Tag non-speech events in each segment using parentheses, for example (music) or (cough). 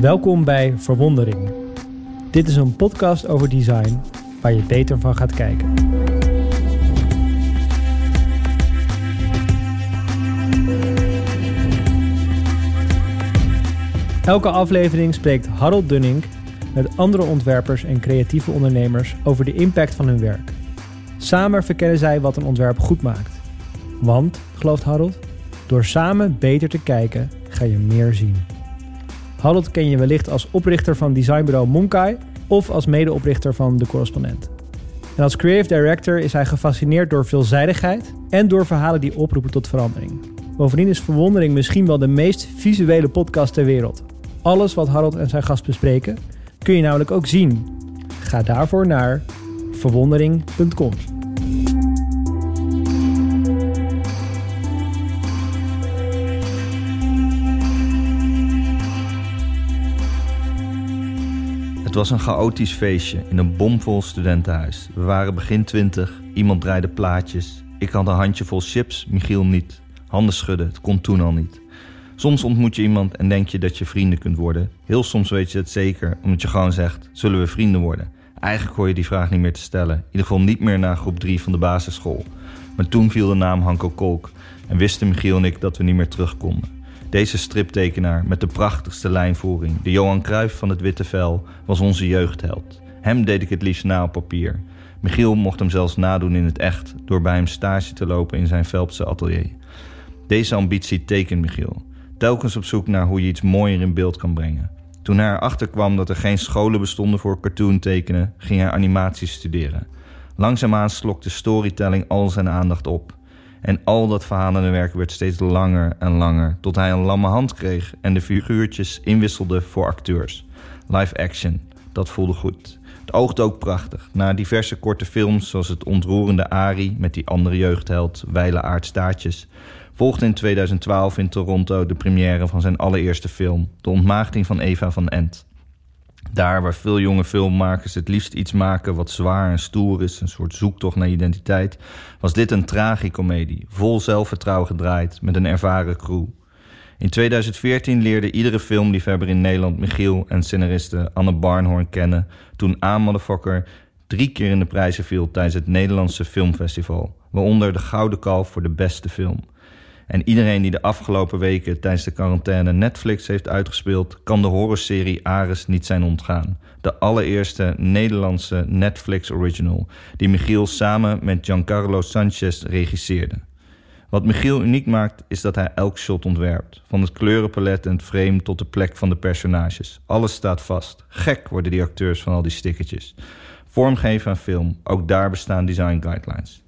Welkom bij Verwondering. Dit is een podcast over design waar je beter van gaat kijken. Elke aflevering spreekt Harold Dunning met andere ontwerpers en creatieve ondernemers over de impact van hun werk. Samen verkennen zij wat een ontwerp goed maakt. Want, gelooft Harold, door samen beter te kijken ga je meer zien. Harold ken je wellicht als oprichter van designbureau Monkai of als medeoprichter van De Correspondent. En als creative director is hij gefascineerd door veelzijdigheid en door verhalen die oproepen tot verandering. Bovendien is Verwondering misschien wel de meest visuele podcast ter wereld. Alles wat Harold en zijn gast bespreken kun je namelijk ook zien. Ga daarvoor naar verwondering.com. was een chaotisch feestje in een bomvol studentenhuis. We waren begin twintig, iemand draaide plaatjes. Ik had een handjevol chips, Michiel niet. Handen schudden, het kon toen al niet. Soms ontmoet je iemand en denk je dat je vrienden kunt worden. Heel soms weet je het zeker, omdat je gewoon zegt: zullen we vrienden worden? Eigenlijk hoor je die vraag niet meer te stellen. In ieder geval niet meer na groep 3 van de basisschool. Maar toen viel de naam Hanko Kolk en wisten Michiel en ik dat we niet meer terug konden. Deze striptekenaar met de prachtigste lijnvoering, de Johan Cruijff van het witte vel, was onze jeugdheld. Hem deed ik het liefst na op papier. Michiel mocht hem zelfs nadoen in het echt, door bij hem stage te lopen in zijn Velpse atelier. Deze ambitie tekent Michiel, telkens op zoek naar hoe je iets mooier in beeld kan brengen. Toen hij erachter kwam dat er geen scholen bestonden voor cartoon tekenen, ging hij animatie studeren. Langzaamaan slokte storytelling al zijn aandacht op. En al dat verhalende werk werd steeds langer en langer, tot hij een lamme hand kreeg en de figuurtjes inwisselde voor acteurs. Live action, dat voelde goed. Het oogde ook prachtig. Na diverse korte films, zoals het ontroerende Ari met die andere jeugdheld, Weile Aardstaartjes, volgde in 2012 in Toronto de première van zijn allereerste film, De Ontmaagding van Eva van Ent. Daar waar veel jonge filmmakers het liefst iets maken wat zwaar en stoer is, een soort zoektocht naar identiteit, was dit een tragicomedie, vol zelfvertrouwen gedraaid, met een ervaren crew. In 2014 leerde iedere filmliefhebber in Nederland Michiel en scenariste Anne Barnhorn kennen toen A Motherfucker drie keer in de prijzen viel tijdens het Nederlandse Filmfestival, waaronder de Gouden Kalf voor de beste film. En iedereen die de afgelopen weken tijdens de quarantaine Netflix heeft uitgespeeld, kan de horrorserie Ares niet zijn ontgaan. De allereerste Nederlandse Netflix original, die Michiel samen met Giancarlo Sanchez regisseerde. Wat Michiel uniek maakt, is dat hij elk shot ontwerpt. Van het kleurenpalet en het frame tot de plek van de personages. Alles staat vast. Gek worden die acteurs van al die stickertjes. Vormgeven aan film, ook daar bestaan design guidelines.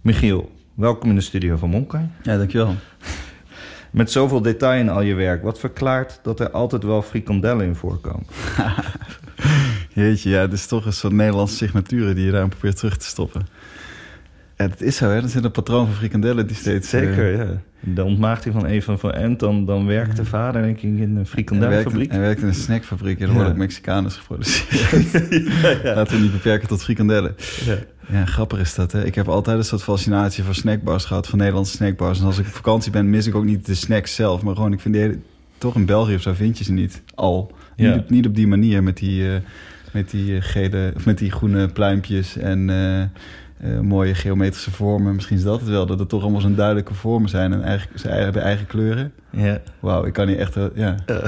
Michiel, Welkom in de studio van Monkai. Ja, dankjewel. Met zoveel detail in al je werk, wat verklaart dat er altijd wel frikandellen in voorkomen? (laughs) Jeetje, ja, het is toch een soort Nederlandse signatuur die je daar probeert terug te stoppen. Ja, het is zo, hè? Er zit een patroon van frikandellen die steeds... Zeker, uh, ja. De ontmaagding van Eva van Ent, dan, dan werkt de vader denk ik in een frikandellenfabriek. Hij werkt in een snackfabriek en er worden ook Mexicanen geproduceerd. (laughs) ja, Laten we niet beperken tot frikandellen. Ja. ja, grappig is dat. Hè? Ik heb altijd een soort fascinatie voor snackbars gehad, van Nederlandse snackbars. En als ik op vakantie ben, mis ik ook niet de snacks zelf. Maar gewoon, ik vind die, toch in België of zo vind je ze niet al. Niet, op, niet op die manier, met die, uh, met die gele, of met die groene pluimpjes en... Uh, uh, mooie geometrische vormen. Misschien is dat het wel, dat het toch allemaal zo'n duidelijke vormen zijn en eigen, ze hebben eigen kleuren. Ja. Wauw, ik kan niet echt... ja. ja.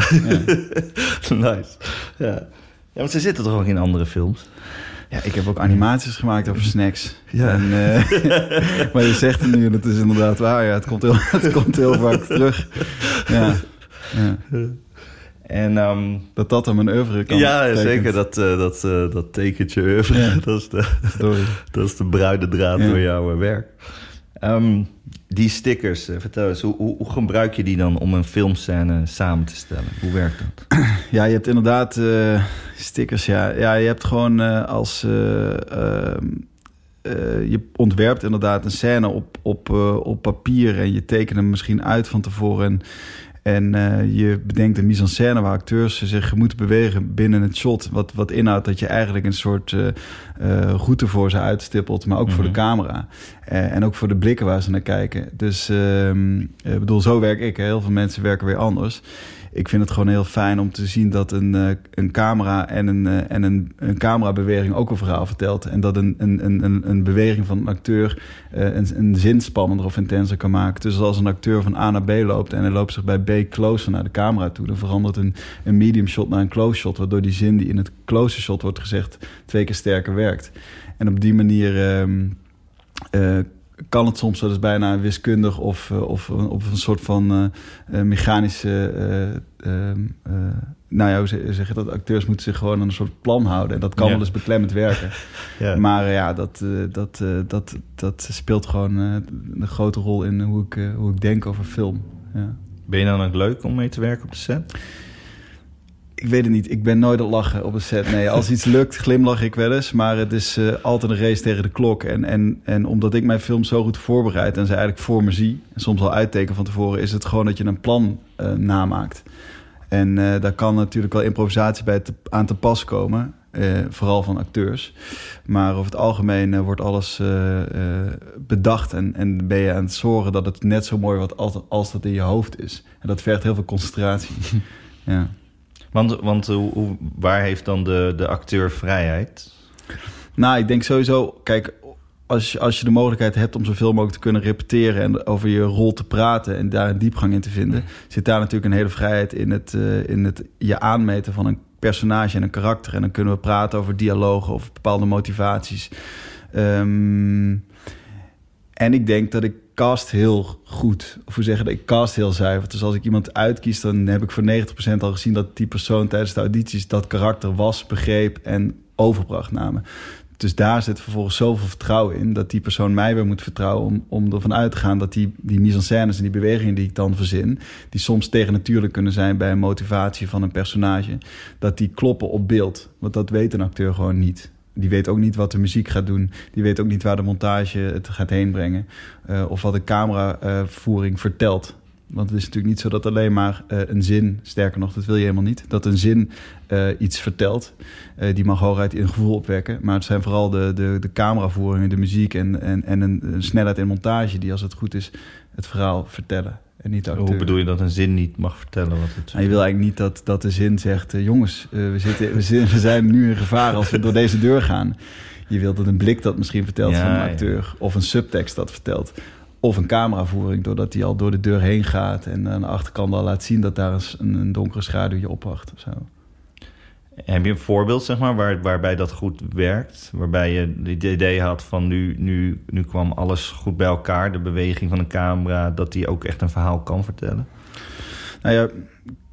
(laughs) nice. Ja. ja, want ze zitten toch ook in andere films? Ja, ik heb ook animaties gemaakt over snacks. Ja. En, uh, (laughs) maar je zegt het nu en het is inderdaad waar. Ja, het komt heel, (laughs) het komt heel vaak terug. Ja. ja. En, um, dat dat dan mijn oeuvre kan Ja, zeker. Dat, uh, dat, uh, dat tekent je oeuvre. Ja. (laughs) dat, is de, dat is de bruide draad ja. door jouw werk. Um, die stickers, uh, vertel eens, hoe, hoe, hoe, gebruik je die dan om een filmscène samen te stellen? Hoe werkt dat? (clears throat) Ja, je hebt inderdaad stickers. Ja. ja, je hebt gewoon als... je ontwerpt inderdaad een scène op, op, op papier en je tekent hem misschien uit van tevoren. En en uh, je bedenkt een mise-en-scène waar acteurs zich moeten bewegen binnen het shot. Wat, wat inhoudt dat je eigenlijk een soort uh, uh, route voor ze uitstippelt. Maar ook voor de mhm. camera. en ook voor de blikken waar ze naar kijken. Dus ehm, ik bedoel, zo werk ik. Heel veel mensen werken weer anders. Ik vind het gewoon heel fijn om te zien dat een, uh, een camera en, een, uh, en een, een camerabeweging ook een verhaal vertelt. En dat een, een, een, een beweging van een acteur uh, een, een zin spannender of intenser kan maken. Dus als een acteur van A naar B loopt en hij loopt zich bij B closer naar de camera toe, dan verandert een, een medium shot naar een close shot, waardoor die zin die in het close shot wordt gezegd twee keer sterker werkt. En op die manier. Um, kan het soms wel eens bijna wiskundig of, uh, of, of een soort van uh, mechanische. Nou ja, hoe zeg je dat? Acteurs moeten zich gewoon aan een soort plan houden. En dat kan ja. wel eens beklemmend werken. (laughs) ja. Maar ja, dat, dat, dat, dat speelt gewoon een grote rol in hoe ik, hoe ik denk over film. Ja. Ben je dan ook leuk om mee te werken op de set? Ik weet het niet. Ik ben nooit aan lachen op een set. Nee, als iets lukt, glimlach ik wel eens. Maar het is uh, altijd een race tegen de klok. En, en, en omdat ik mijn film zo goed voorbereid en ze eigenlijk voor me zie... en soms al uitteken van tevoren... is het gewoon dat je een plan uh, namaakt. En uh, daar kan natuurlijk wel improvisatie bij te, aan te pas komen. vooral van acteurs. Maar over het algemeen wordt alles bedacht. En, en ben je aan het zorgen dat het net zo mooi wordt als, als dat in je hoofd is. En dat vergt heel veel concentratie. (laughs) ja. Want, want hoe, waar heeft dan de, de acteur vrijheid? Nou, ik denk sowieso, kijk, als je, als je de mogelijkheid hebt om zoveel mogelijk te kunnen repeteren en over je rol te praten en daar een diepgang in te vinden, zit daar natuurlijk een hele vrijheid in het, uh, in het je aanmeten van een personage en een karakter. En dan kunnen we praten over dialogen of bepaalde motivaties. Um, en ik denk dat ik cast heel goed. Of hoe zeggen dat ik cast heel zuiver. Dus als ik iemand uitkies, dan heb ik voor 90% al gezien dat die persoon tijdens de audities dat karakter was, begreep en overbracht naar me. Dus daar zit vervolgens zoveel vertrouwen in dat die persoon mij weer moet vertrouwen om, om ervan uit te gaan dat die, die mise-en-scènes en die bewegingen die ik dan verzin, die soms tegennatuurlijk kunnen zijn bij een motivatie van een personage, dat die kloppen op beeld. Want dat weet een acteur gewoon niet. Die weet ook niet wat de muziek gaat doen. Die weet ook niet waar de montage het gaat heen brengen. Uh, of wat de cameravoering vertelt. Want het is natuurlijk niet zo dat alleen maar uh, een zin, sterker nog, dat wil je helemaal niet, dat een zin uh, iets vertelt. Die mag hooguit een gevoel opwekken. Maar het zijn vooral de, de, de cameravoeringen, de muziek en, en, en een snelheid in montage die, als het goed is, het verhaal vertellen. En niet Hoe bedoel je dat een zin niet mag vertellen? Wat het je wil eigenlijk niet dat, dat de zin zegt... Uh, jongens, uh, we, zitten, we, zijn nu in gevaar als we door deze deur gaan. Je wilt dat een blik dat misschien vertelt ja, van een acteur... Ja. of een subtekst dat vertelt. Of een cameravoering, doordat hij al door de deur heen gaat... en aan de achterkant al laat zien dat daar een, een donkere schaduw je opwacht of zo. Heb je een voorbeeld, zeg maar, waar, waarbij dat goed werkt? Waarbij je het idee had van nu, nu, nu kwam alles goed bij elkaar. De beweging van een camera, dat die ook echt een verhaal kan vertellen? Nou ja,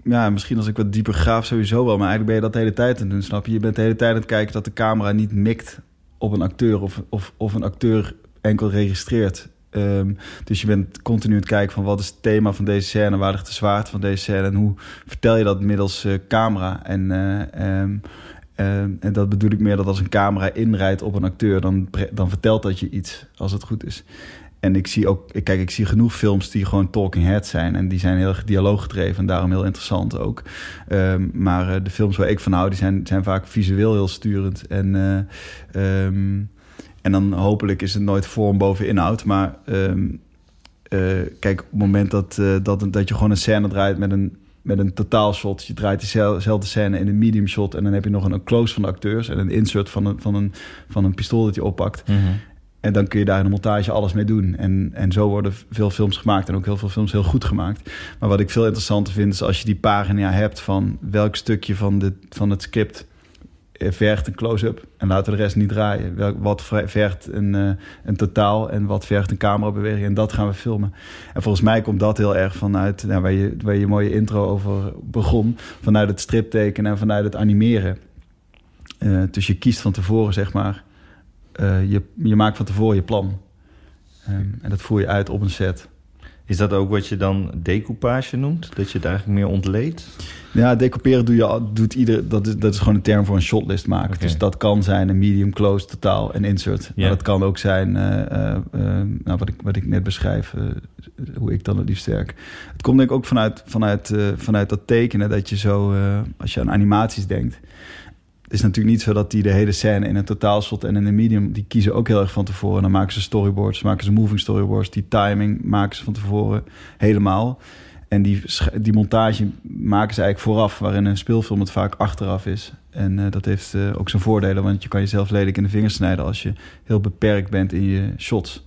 ja, misschien als ik wat dieper graaf sowieso wel. Maar eigenlijk ben je dat de hele tijd aan het doen, snap je? Je bent de hele tijd aan het kijken dat de camera niet mikt op een acteur... of, of, of een acteur enkel registreert. Um, dus je bent continu aan het kijken van wat is het thema van deze scène, waar ligt de zwaarte van deze scène en hoe vertel je dat middels uh, camera. En, uh, um, um, en dat bedoel ik meer dat als een camera inrijdt op een acteur, dan, dan vertelt dat je iets, als het goed is. En ik zie ook, kijk, ik zie genoeg films die gewoon talking head zijn. En die zijn heel erg dialooggedreven en daarom heel interessant ook. Maar uh, de films waar ik van hou, die zijn, zijn vaak visueel heel sturend. En en dan hopelijk is het nooit vorm boven inhoud. Maar um, uh, kijk, op het moment dat, uh, dat, dat je gewoon een scène draait met een, met een totaalshot. Je draait diezelfde scène in een medium shot. En dan heb je nog een, een close van de acteurs. En een insert van een, van een, van een pistool dat je oppakt. Mm -hmm. En dan kun je daar in de montage alles mee doen. En, en zo worden veel films gemaakt. En ook heel veel films heel goed gemaakt. Maar wat ik veel interessanter vind is als je die pagina hebt van welk stukje van, de, van het script vergt een close-up en laten we de rest niet draaien. Wat vergt een, uh, een totaal en wat vergt een camerabeweging en dat gaan we filmen. En volgens mij komt dat heel erg vanuit nou, waar, je, waar je mooie intro over begon. Vanuit het striptekenen en vanuit het animeren. Uh, dus je kiest van tevoren, zeg maar. Je, je maakt van tevoren je plan. Um, en dat voer je uit op een set. Is dat ook wat je dan decoupage noemt? Dat je het eigenlijk meer ontleedt? Ja, decouperen doe je, doet ieder, dat, is, dat is gewoon een term voor een shotlist maken. Okay. Dus dat kan zijn een medium, close, totaal en insert. Yeah. Maar dat kan ook zijn, uh, uh, uh, nou, wat, ik, wat ik net beschrijf, hoe ik dan het liefst werk. Het komt denk ik ook vanuit, vanuit, vanuit dat tekenen, dat je zo, als je aan animaties denkt... Het is natuurlijk niet zo dat die de hele scène in een totaalshot en in een medium... die kiezen ook heel erg van tevoren. Dan maken ze storyboards, maken ze moving storyboards. Die timing maken ze van tevoren helemaal. en die, die montage maken ze eigenlijk vooraf, waarin een speelfilm het vaak achteraf is. En uh, dat heeft uh, ook zijn voordelen, want je kan jezelf lelijk in de vingers snijden als je heel beperkt bent in je shots.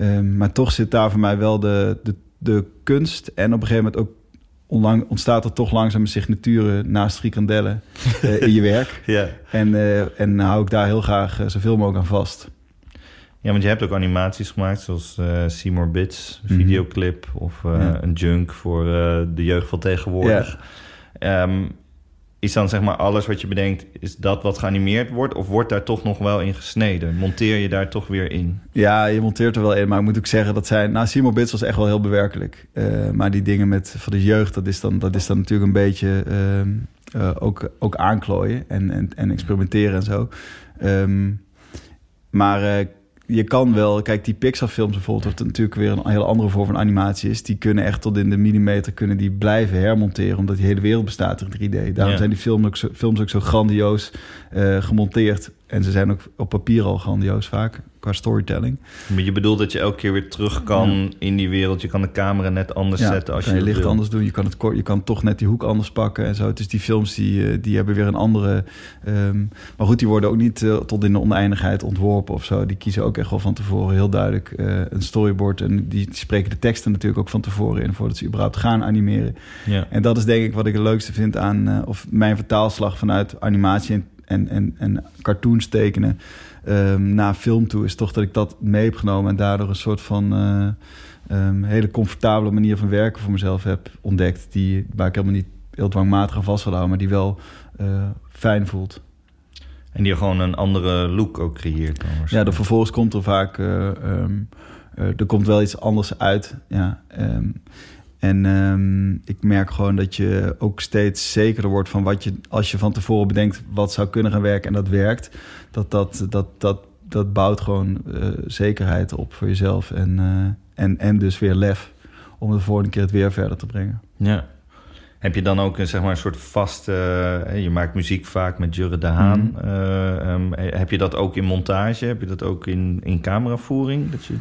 Um, maar toch zit daar voor mij wel de, de, de kunst en op een gegeven moment ook onlang, ontstaat er toch langzaam een signatuur naast frikandellen uh, in je werk. (laughs) ja. En, en hou ik daar heel graag zoveel mogelijk aan vast. Ja, want je hebt ook animaties gemaakt, zoals Seymour Bits, een mhm. videoclip of ja. een junk voor de jeugd van tegenwoordig. Ja. Um, is dan zeg maar alles wat je bedenkt, is dat wat geanimeerd wordt? Of wordt daar toch nog wel in gesneden? Monteer je daar toch weer in? Ja, je monteert er wel in. Maar ik moet ook zeggen dat zijn... Nou, Seymour Bits was echt wel heel bewerkelijk. maar die dingen met, van de jeugd, dat is dan, dat is dan natuurlijk een beetje... Uh, ook, ook aanklooien en, en, en experimenteren en zo. Um, maar je kan wel, kijk, die Pixar-films bijvoorbeeld, wat natuurlijk weer een hele andere vorm van animatie is, die kunnen echt tot in de millimeter kunnen die blijven hermonteren, omdat die hele wereld bestaat in 3D. Daarom zijn die films ook zo, films ook zo grandioos uh, gemonteerd. En ze zijn ook op papier al grandioos vaak qua storytelling. Maar je bedoelt dat je elke keer weer terug kan in die wereld. Je kan de camera net anders zetten als je, je licht anders doen. Je kan, het, je kan toch net die hoek anders pakken en zo. Dus die films die, eh, die hebben weer een andere... Um, maar goed, die worden ook niet uh, tot in de oneindigheid ontworpen of zo. Die kiezen ook echt wel van tevoren heel duidelijk uh, een storyboard. En die, spreken de teksten natuurlijk ook van tevoren in... voordat ze überhaupt gaan animeren. Ja. En dat is denk ik wat ik het leukste vind aan... of mijn vertaalslag vanuit animatie en en, en, en cartoons tekenen um, naar film toe, is toch dat ik dat mee heb genomen en daardoor een soort van uh, um, hele comfortabele manier van werken voor mezelf heb ontdekt. Die, waar ik helemaal niet heel dwangmatig aan vast wil houden, maar die wel uh, fijn voelt. En die gewoon een andere look ook creëert. Ja, de vervolgens komt er vaak. Uh, um, er komt wel iets anders uit. Ja. Um, en um, ik merk gewoon dat je ook steeds zekerder wordt van wat je, als je van tevoren bedenkt wat zou kunnen gaan werken en dat werkt, dat dat, dat, dat, dat bouwt gewoon uh, zekerheid op voor jezelf en, uh, en, en dus weer lef om de volgende keer het weer verder te brengen. Ja. Heb je dan ook zeg maar, een soort vaste... Uh, je maakt muziek vaak met Jurre de Haan. Mm -hmm. um, heb je dat ook in montage? Heb je dat ook in, in cameravoering? Dat je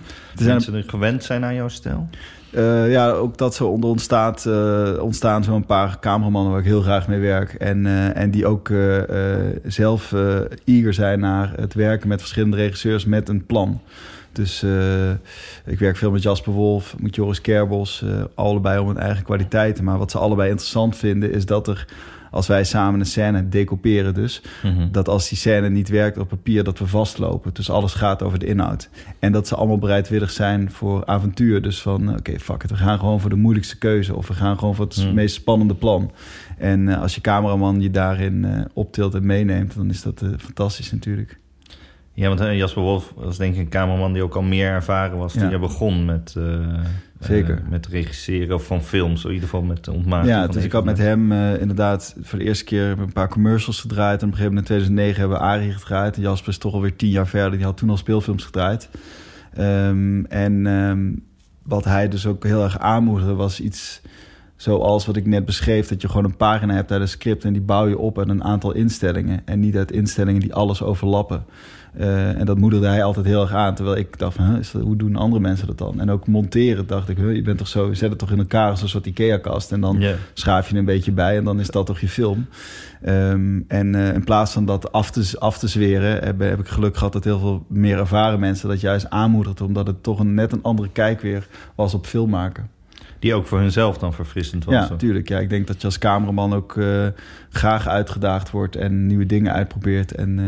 mensen er gewend zijn aan jouw stijl? Uh, ja, ook dat zo onder ontstaat, uh, ontstaan zo'n paar cameramannen waar ik heel graag mee werk. En, uh, en die ook zelf eager zijn naar het werken met verschillende regisseurs met een plan. Dus ik werk veel met Jasper Wolf, met Joris Kerbos, allebei om hun eigen kwaliteiten. Maar wat ze allebei interessant vinden is dat er als wij samen een scène decoperen dus... Mhm. dat als die scène niet werkt op papier, dat we vastlopen. Dus alles gaat over de inhoud. En dat ze allemaal bereidwillig zijn voor avontuur. Dus van, oké, fuck it, we gaan gewoon voor de moeilijkste keuze... of we gaan gewoon voor het mhm. meest spannende plan. En uh, als je cameraman je daarin uh, optilt en meeneemt... dan is dat uh, fantastisch natuurlijk. Ja, want Jasper Wolf was denk ik een cameraman die ook al meer ervaren was. Ja. Die begon met, uh, Zeker. Uh, met regisseren van films, in ieder geval met ontmaken. Ja, dus ik had met hem uh, inderdaad voor de eerste keer een paar commercials gedraaid. En op een gegeven moment in 2009 hebben we Arie gedraaid. En Jasper is toch alweer tien jaar verder. Die had toen al speelfilms gedraaid. Um, en um, wat hij dus ook heel erg aanmoedigde was iets zoals wat ik net beschreef, dat je gewoon een pagina hebt uit een script en die bouw je op uit een aantal instellingen. En niet uit instellingen die alles overlappen. Uh, en dat moedigde hij altijd heel erg aan. Terwijl ik dacht van, huh, hoe doen andere mensen dat dan? En ook monteren dacht ik, huh, je bent toch zo, zet het toch in elkaar als een soort Ikea-kast. En dan yeah. schaaf je een beetje bij en dan is dat toch je film. Um, en uh, in plaats van dat af te, af te zweren, heb, heb, ik geluk gehad dat heel veel meer ervaren mensen dat juist aanmoedigt. Omdat het toch een, net een andere kijk weer was op film maken. Die ook voor hunzelf dan verfrissend was. Ja, natuurlijk. Ja, ik denk dat je als cameraman ook uh, graag uitgedaagd wordt en nieuwe dingen uitprobeert. En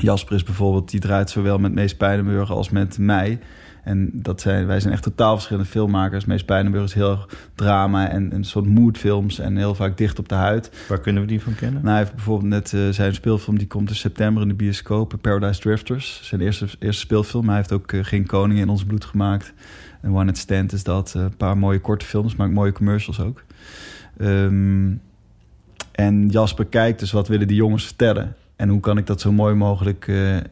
Jasper is bijvoorbeeld, die draait zowel met Mees Pijnenburg als met mij. En dat zijn, wij zijn echt totaal verschillende filmmakers. Mees Pijnenburg is heel drama en een soort moodfilms en heel vaak dicht op de huid. Waar kunnen we die van kennen? Nou, hij heeft bijvoorbeeld net uh, zijn speelfilm, die komt in september in de bioscoop, Paradise Drifters. Zijn eerste, eerste speelfilm. Hij heeft ook uh, Geen Koning in ons bloed gemaakt. En One Night Stand is dat. Uh, een paar mooie korte films, maar ook mooie commercials ook. Um, en Jasper kijkt dus wat willen die jongens vertellen. En hoe kan ik dat zo mooi mogelijk, uh, uh,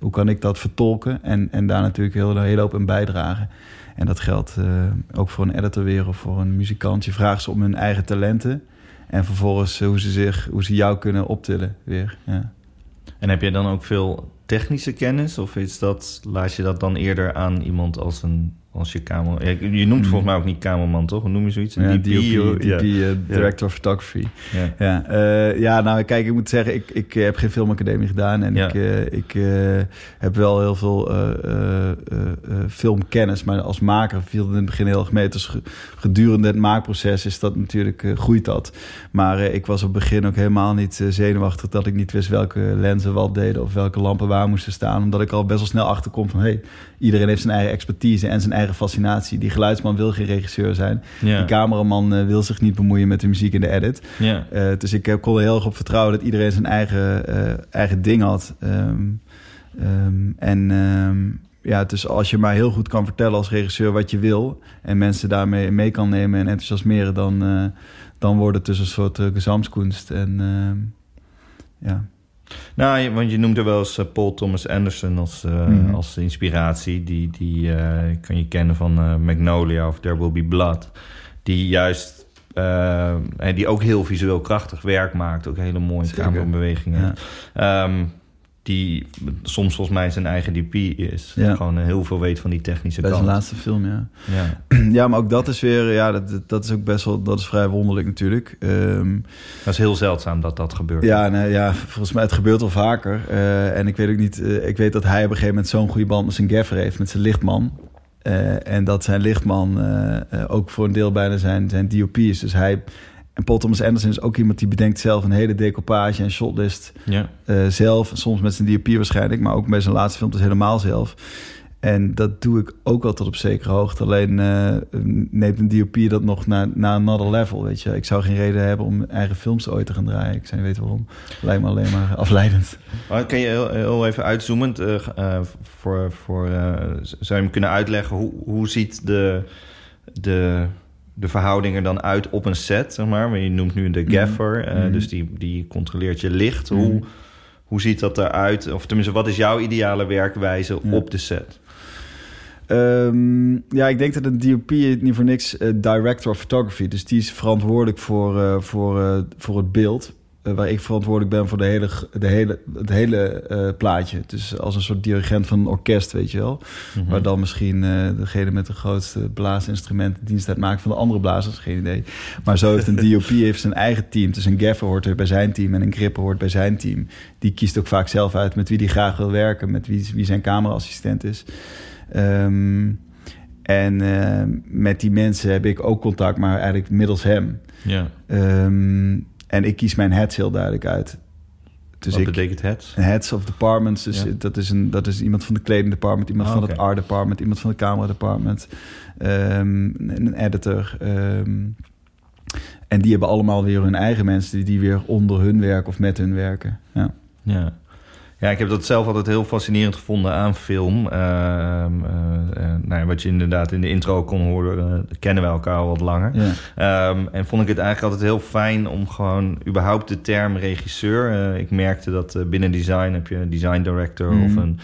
hoe kan ik dat vertolken en, en daar natuurlijk heel, heel hoop in bijdragen. En dat geldt uh, ook voor een editor weer of voor een muzikant. Je vraagt ze om hun eigen talenten en vervolgens hoe ze, zich, hoe ze jou kunnen optillen weer. Ja. En heb je dan ook veel technische kennis of is dat, laat je dat dan eerder aan iemand als een als je kamer... Je, je noemt volgens mij ook niet kamerman, toch? Hoe noem je zoiets? Ja, DP, DP, ja. Uh, Director of Photography. Ja. Ja, eh, ja, nou kijk, ik moet zeggen, ik, ik heb geen filmacademie gedaan. En ik, eh, ik eh, heb wel heel veel eh, eh, eh, eh, filmkennis. Maar als maker viel het in het begin heel erg mee. Dus ge- gedurende het maakproces is dat natuurlijk, eh, groeit dat. Maar eh, ik was op het begin ook helemaal niet eh, zenuwachtig... dat ik niet wist welke lenzen wat deden... of welke lampen waar moesten staan. Omdat ik al best wel snel achterkom van... hey, iedereen heeft zijn eigen expertise en zijn eigen fascinatie. Die geluidsman wil geen regisseur zijn. Ja. Die cameraman eh, wil zich niet bemoeien met de muziek en de edit. Ja. Eh, dus ik eh, kon er heel erg op vertrouwen dat iedereen zijn eigen, eigen ding had. Ehm, ehm, en ehm, ja, dus als je maar heel goed kan vertellen als regisseur wat je wil... en mensen daarmee mee kan nemen en enthousiasmeren... dan, dan wordt het dus een soort uh, gezamskunst. En ja... Nou, je- want je noemt er wel eens eh, Paul Thomas Anderson als, eh, Mhm. als inspiratie. Die, die eh, kan je kennen van Magnolia of There Will Be Blood. Die juist, en die ook heel visueel krachtig werk maakt. Ook hele mooie Zeker. camerabewegingen. Ja. Ehm, die soms volgens mij zijn eigen DP is. Ja. Gewoon eh, heel veel weet van die technische Bij kant. zijn laatste film, ja. Ja. (clears throat) ja, maar ook dat is weer... Ja, dat, dat is ook best wel... Dat is vrij wonderlijk natuurlijk. Ehm, Dat is heel zeldzaam dat dat gebeurt. Ja, nee, ja, volgens mij het gebeurt wel vaker. Eh, en ik weet ook niet, eh, ik weet dat hij op een gegeven moment zo'n goede band met zijn gaffer heeft, met zijn lichtman. En dat zijn lichtman ook voor een deel bijna zijn, zijn DOP is. Dus hij en Paul Thomas Anderson is ook iemand die bedenkt zelf een hele decoupage en shotlist Ja. eh, zelf. Soms met zijn DOP waarschijnlijk, maar ook bij zijn laatste film dus helemaal zelf. En dat doe ik ook wel tot op zekere hoogte. Alleen eh, neemt een DOP dat nog naar, naar another level, weet je. Ik zou geen reden hebben om eigen films ooit te gaan draaien. Ik zou niet weten waarom. Lijkt me alleen maar afleidend. Maar kan je heel, heel even uitzoomend eh, eh, voor, voor eh, zou je hem kunnen uitleggen hoe, hoe ziet de, de, de verhouding er dan uit op een set, zeg maar? Je noemt nu de gaffer, eh, Mhm. dus die, die controleert je licht. Mhm. Hoe, hoe ziet dat eruit? Of tenminste, wat is jouw ideale werkwijze Ja. op de set? Ehm, ja, ik denk dat een DOP niet voor niks eh, director of photography. Dus die is verantwoordelijk voor, eh, voor, voor het beeld. Eh, waar ik verantwoordelijk ben voor de hele, de hele, het hele eh, plaatje. Dus als een soort dirigent van een orkest, weet je wel. Mhm. Waar dan misschien eh, degene met de grootste blaasinstrumenten dienst uitmaakt van de andere blazers, geen idee. Maar zo heeft een (laughs) DOP heeft zijn eigen team. Dus een gaffer hoort er bij zijn team en een gripper hoort bij zijn team. Die kiest ook vaak zelf uit met wie die graag wil werken, met wie, wie zijn cameraassistent is. Ehm, en met die mensen heb ik ook contact, maar eigenlijk middels hem. Ja. Ehm, en ik kies mijn heads heel duidelijk uit. Dus wat ik, betekent het? Heads of departments. Dus Ja. dat, is een, dat is iemand van de kleding department, iemand Ah, van het art department, iemand van het camera department, ehm, een editor. ehm, en die hebben allemaal weer hun eigen mensen die, die weer onder hun werken of met hun werken. Ja. Ja. Ja, ik heb dat zelf altijd heel fascinerend gevonden aan film. Ehm, eh, eh, nou wat je inderdaad in de intro kon horen, eh, kennen we elkaar al wat langer. Ja. Ehm, en vond ik het eigenlijk altijd heel fijn om gewoon überhaupt de term regisseur. eh, ik merkte dat eh, binnen design heb je een design director Mhm. of een.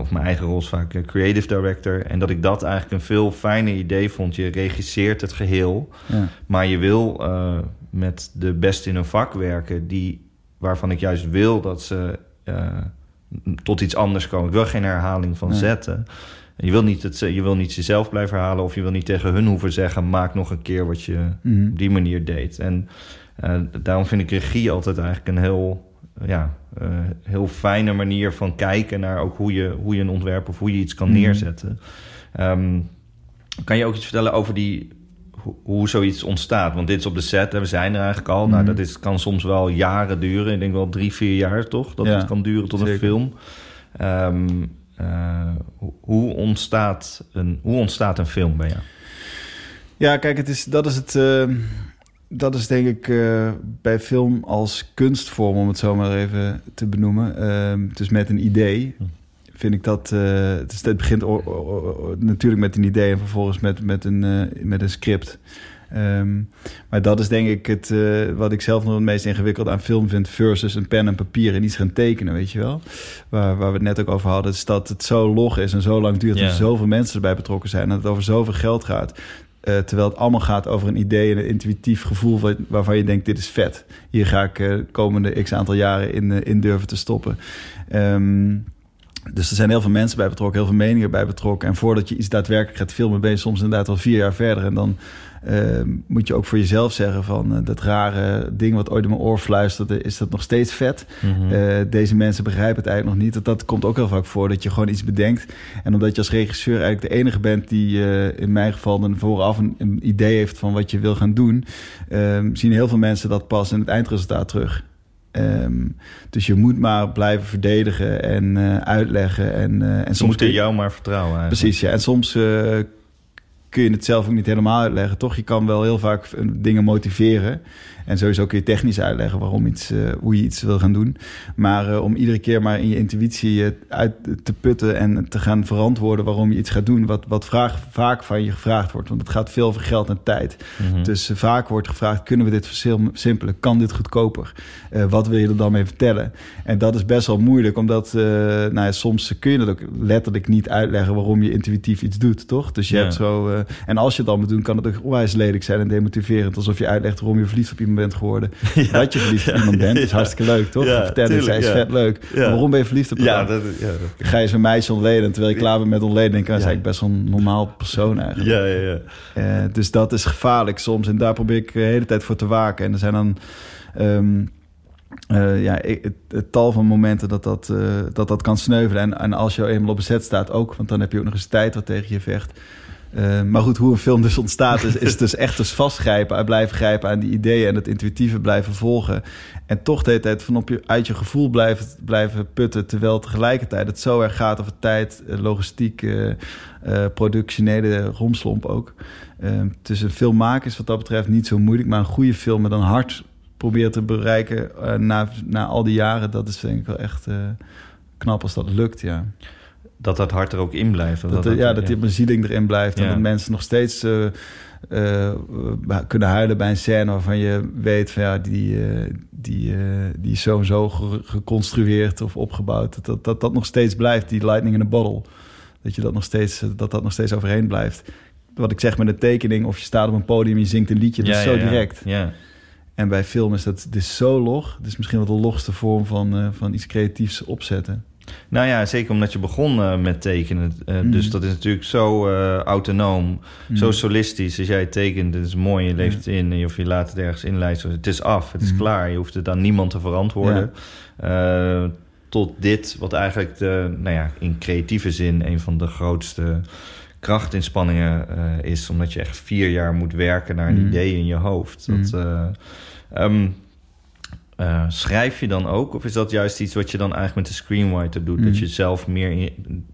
of mijn eigen rol is vaak creative director. En dat ik dat eigenlijk een veel fijner idee vond. Je regisseert het geheel. Ja. Maar je wil met de best in een vak werken, die, waarvan ik juist wil dat ze tot iets anders komen. Ik wil geen herhaling van zetten. Je wil, niet het, je wil niet jezelf blijven herhalen, of je wil niet tegen hun hoeven zeggen: maak nog een keer wat je Mhm. op die manier deed. En eh, daarom vind ik regie altijd eigenlijk een heel, ja, eh, heel fijne manier van kijken naar ook hoe je, hoe je een ontwerp of hoe je iets kan Mhm. neerzetten. Ehm, kan je ook iets vertellen over die, hoe, hoe zoiets ontstaat? Want dit is op de set, hè, we zijn er eigenlijk al. Nou, Mhm. dat is, kan soms wel jaren duren. Ik denk wel drie, vier jaar toch? Dat Ja, het kan duren tot een film. Eh, hoe, hoe ontstaat een, hoe ontstaat een film bij jou? Ja, kijk, het is, dat is het. eh, dat is denk ik eh, bij film als kunstvorm, om het zo maar even te benoemen. Eh, dus met een idee. Hm. Vind ik dat. eh, het, is, het begint natuurlijk met een idee en vervolgens met, met, een, eh, met een script. Ehm, maar dat is denk ik het, eh, wat ik zelf nog het meest ingewikkeld aan film vind... versus een pen en papier en iets gaan tekenen, weet je wel. Waar, waar we het net ook over hadden, is dat het zo log is en zo lang duurt... Ja. en zoveel mensen erbij betrokken zijn... en dat het over zoveel geld gaat... Eh, terwijl het allemaal gaat over een idee en een intuïtief gevoel... wa- waarvan je denkt, dit is vet. Hier ga ik eh, komende x aantal jaren in, in durven te stoppen. Ehm, dus er zijn heel veel mensen bij betrokken, heel veel meningen bij betrokken. En voordat je iets daadwerkelijk gaat filmen, ben je soms inderdaad al vier jaar verder. En dan uh, moet je ook voor jezelf zeggen van uh, dat rare ding wat ooit in mijn oor fluisterde, is dat nog steeds vet? Mm -hmm. uh, deze mensen begrijpen het eigenlijk nog niet. Dat, dat komt ook heel vaak voor, dat je gewoon iets bedenkt. En omdat je als regisseur eigenlijk de enige bent die in mijn geval dan vooraf een, een, idee heeft van wat je wil gaan doen, ehm, zien heel veel mensen dat pas in het eindresultaat terug. Um, dus je moet maar blijven verdedigen en uh, uitleggen. En, uh, en soms moet in jou maar vertrouwen. Eigenlijk. Precies, ja. En soms uh, kun je het zelf ook niet helemaal uitleggen. Toch, je kan wel heel vaak dingen motiveren. En sowieso kun je technisch uitleggen waarom iets, uh, hoe je iets wil gaan doen. Maar uh, om iedere keer maar in je intuïtie uh, uit te putten en te gaan verantwoorden waarom je iets gaat doen, wat, wat vraag, vaak van je gevraagd wordt. Want het gaat veel over geld en tijd. Mm -hmm. Dus vaak wordt gevraagd: kunnen we dit versimpelen? Kan dit goedkoper? wat wil je er dan mee vertellen? En dat is best wel moeilijk, omdat nou ja, soms kun je het ook letterlijk niet uitleggen waarom je intuïtief iets doet, toch? Dus je ja. hebt zo. En als je het dan moet doen, kan het ook onwijs lelijk zijn en demotiverend. Alsof je uitlegt waarom je verliefd op iemand bent geworden. (laughs) Ja. Dat je verliefd op iemand bent, is (laughs) hartstikke leuk, toch? Ja, Vertellen, zij is vet leuk. Waarom ben je verliefd op ja, dat, ja, dat... Ga je zo'n meisje ontleden, terwijl je klaar bent met ontleden... denk ik, is eigenlijk best wel een normaal persoon eigenlijk. Ja, ja, ja. Uh, dus dat is gevaarlijk soms. En daar probeer ik de hele tijd voor te waken. En er zijn dan... Um, uh, ja, het, het, tal van momenten dat dat, uh, dat, dat kan sneuvelen. En, en als je eenmaal op bezet staat ook, want dan heb je ook nog eens tijd wat tegen je vecht. Uh, maar goed, hoe een film dus ontstaat, is, is dus echt dus vastgrijpen, blijven grijpen aan die ideeën en het intuïtieve blijven volgen. En toch de hele tijd van op je, uit je gevoel blijven, blijven putten, terwijl tegelijkertijd het zo erg gaat over tijd, logistiek, uh, uh, productionele romslomp ook. dus een film maken is wat dat betreft niet zo moeilijk, maar een goede film met een hart proberen te bereiken na, na al die jaren, dat is denk ik wel echt knap als dat lukt, ja dat dat hart er ook in blijft. Dat, dat, dat ja, dat die bezieling erin blijft. En dat mensen nog steeds uh, uh, kunnen huilen bij een scène waarvan je weet van ja, die, uh, die, die is zo en zo geconstrueerd of opgebouwd. Dat, dat dat nog steeds blijft, die lightning in a bottle. Dat je dat nog steeds, dat dat nog steeds overheen blijft. Wat ik zeg met een tekening, of je staat op een podium en je zingt een liedje, dat ja, is zo ja, direct. Ja. En bij film is dat het is zo log. Het is misschien wel de logste vorm van, van iets creatiefs opzetten. Nou ja, zeker omdat je begon uh, met tekenen. Uh, mm. Dus dat is natuurlijk zo uh, autonoom, mm. zo solistisch. Als jij tekent, het is mooi, je leeft in... of je laat het ergens inlijsten. Het is af, het is klaar. Je hoeft het aan niemand te verantwoorden. Ja. tot dit, wat eigenlijk de, nou ja, in creatieve zin... een van de grootste krachtinspanningen is. Omdat je echt vier jaar moet werken naar een idee in je hoofd. Dat... Um, uh, schrijf je dan ook? Of is dat juist iets wat je dan eigenlijk met de screenwriter doet? Mm. Dat je zelf meer in,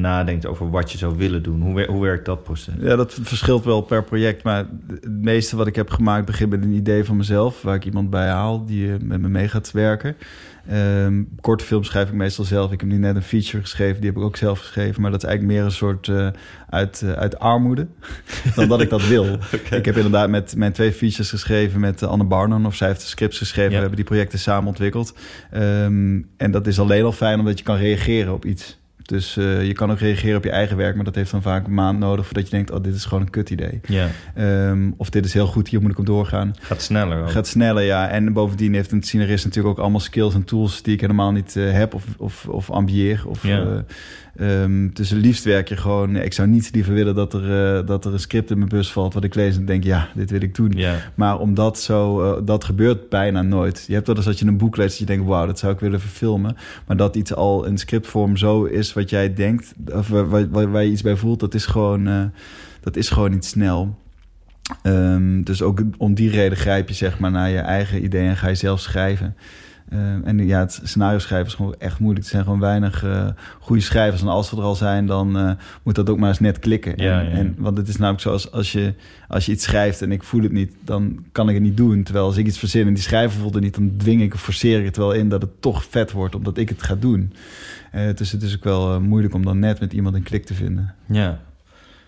nadenkt over wat je zou willen doen. Hoe, hoe werkt dat proces? Ja, dat verschilt wel per project. Maar het meeste wat ik heb gemaakt begint met een idee van mezelf... waar ik iemand bij haal die met me mee gaat werken. Um, korte films schrijf ik meestal zelf. Ik heb nu net een feature geschreven, die heb ik ook zelf geschreven. Maar dat is eigenlijk meer een soort uh, uit, uh, uit armoede (laughs) dan dat ik dat wil. (laughs) okay. Ik heb inderdaad met mijn twee features geschreven met Anne Barnon. Of zij heeft de scripts geschreven. Ja. We hebben die projecten samen ontwikkeld. Um, en dat is alleen al fijn omdat je kan reageren op iets. Dus uh, je kan ook reageren op je eigen werk, maar dat heeft dan vaak een maand nodig voordat je denkt: oh, dit is gewoon een kut idee. Ja. Um, of dit is heel goed, hier moet ik op doorgaan. Gaat sneller. Ook. Gaat sneller, ja. En bovendien heeft een scenarist natuurlijk ook allemaal skills en tools die ik helemaal niet uh, heb of, of, of ambieer. Of, ja. Um, dus het liefst werk je gewoon... Ik zou niet liever willen dat er, uh, dat er een script in mijn bus valt... wat ik lees en denk, ja, dit wil ik doen. Yeah. Maar omdat zo... Uh, dat gebeurt bijna nooit. Je hebt wel eens dat je een boek leest... dat je denkt, wauw, dat zou ik willen verfilmen. Maar dat iets al in scriptvorm zo is wat jij denkt... of waar, waar, waar je iets bij voelt... dat is gewoon, uh, dat is gewoon niet snel. Um, dus ook om die reden grijp je zeg maar naar je eigen ideeën... en ga je zelf schrijven... Uh, en ja, het scenario schrijven is gewoon echt moeilijk. Er zijn gewoon weinig uh, goede schrijvers. En als we er al zijn, dan uh, moet dat ook maar eens net klikken. Ja, en, ja. En, want het is namelijk zo, als, als, je, als je iets schrijft en ik voel het niet... dan kan ik het niet doen. Terwijl als ik iets verzin en die schrijver voelt het niet... dan dwing ik of forceer ik het wel in dat het toch vet wordt... omdat ik het ga doen. dus het is ook wel moeilijk om dan net met iemand een klik te vinden. Ja,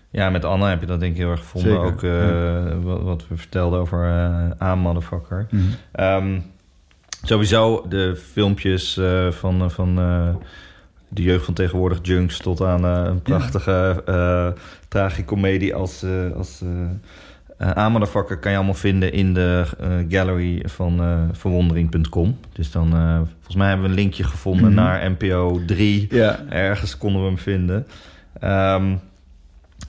ja, met Anna heb je dat denk ik heel erg gevonden. Zeker, ook ja. wat, wat, we vertelden over A-motherfucker. Mhm. Mm -hmm. um, Sowieso de filmpjes uh, van, uh, van uh, de jeugd van tegenwoordig, Junks, tot aan een prachtige ja. tragicomedie als, als kan je allemaal vinden in de gallery van verwondering.com. Dus dan, volgens mij hebben we een linkje gevonden mhm. naar NPO 3. Ja. Ergens konden we hem vinden. Um,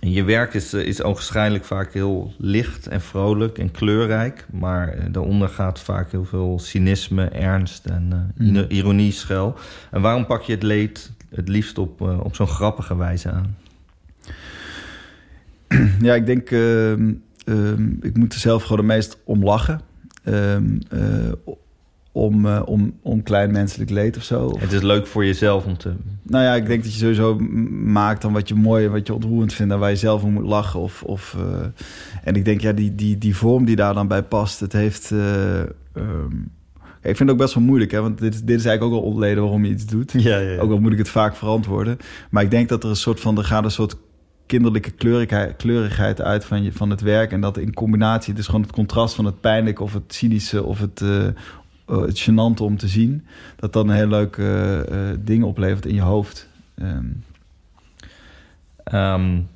je werk is, is waarschijnlijk vaak heel licht en vrolijk en kleurrijk. Maar daaronder gaat vaak heel veel cynisme, ernst en uh, ironie schuil. En waarom pak je het leed het liefst op, op zo'n grappige wijze aan? (clears throat) Ja, ik denk, ehm, ehm, ik moet er zelf gewoon het meest om lachen. Om, uh, om, om klein menselijk leed of zo. Het is leuk voor jezelf om te... Nou ja, ik denk dat je sowieso maakt dan wat je mooi en wat je ontroerend vindt... en waar je zelf om moet lachen. Of, of, uh, en ik denk, ja, die, die, die vorm die daar dan bij past, het heeft... Uh, um, ik vind het ook best wel moeilijk, hè? want dit, dit is eigenlijk ook al ontleden waarom je iets doet. (laughs) Ja, ja, ja. Ook al moet ik het vaak verantwoorden. Maar ik denk dat er een soort van, er gaat een soort kinderlijke kleurigheid, kleurigheid uit van, je, van het werk. En dat in combinatie, dus gewoon het contrast van het pijnlijke of het cynische of het, uh, het gênante om te zien, dat dan een heel leuk uh, ding oplevert in je hoofd. Um. Um,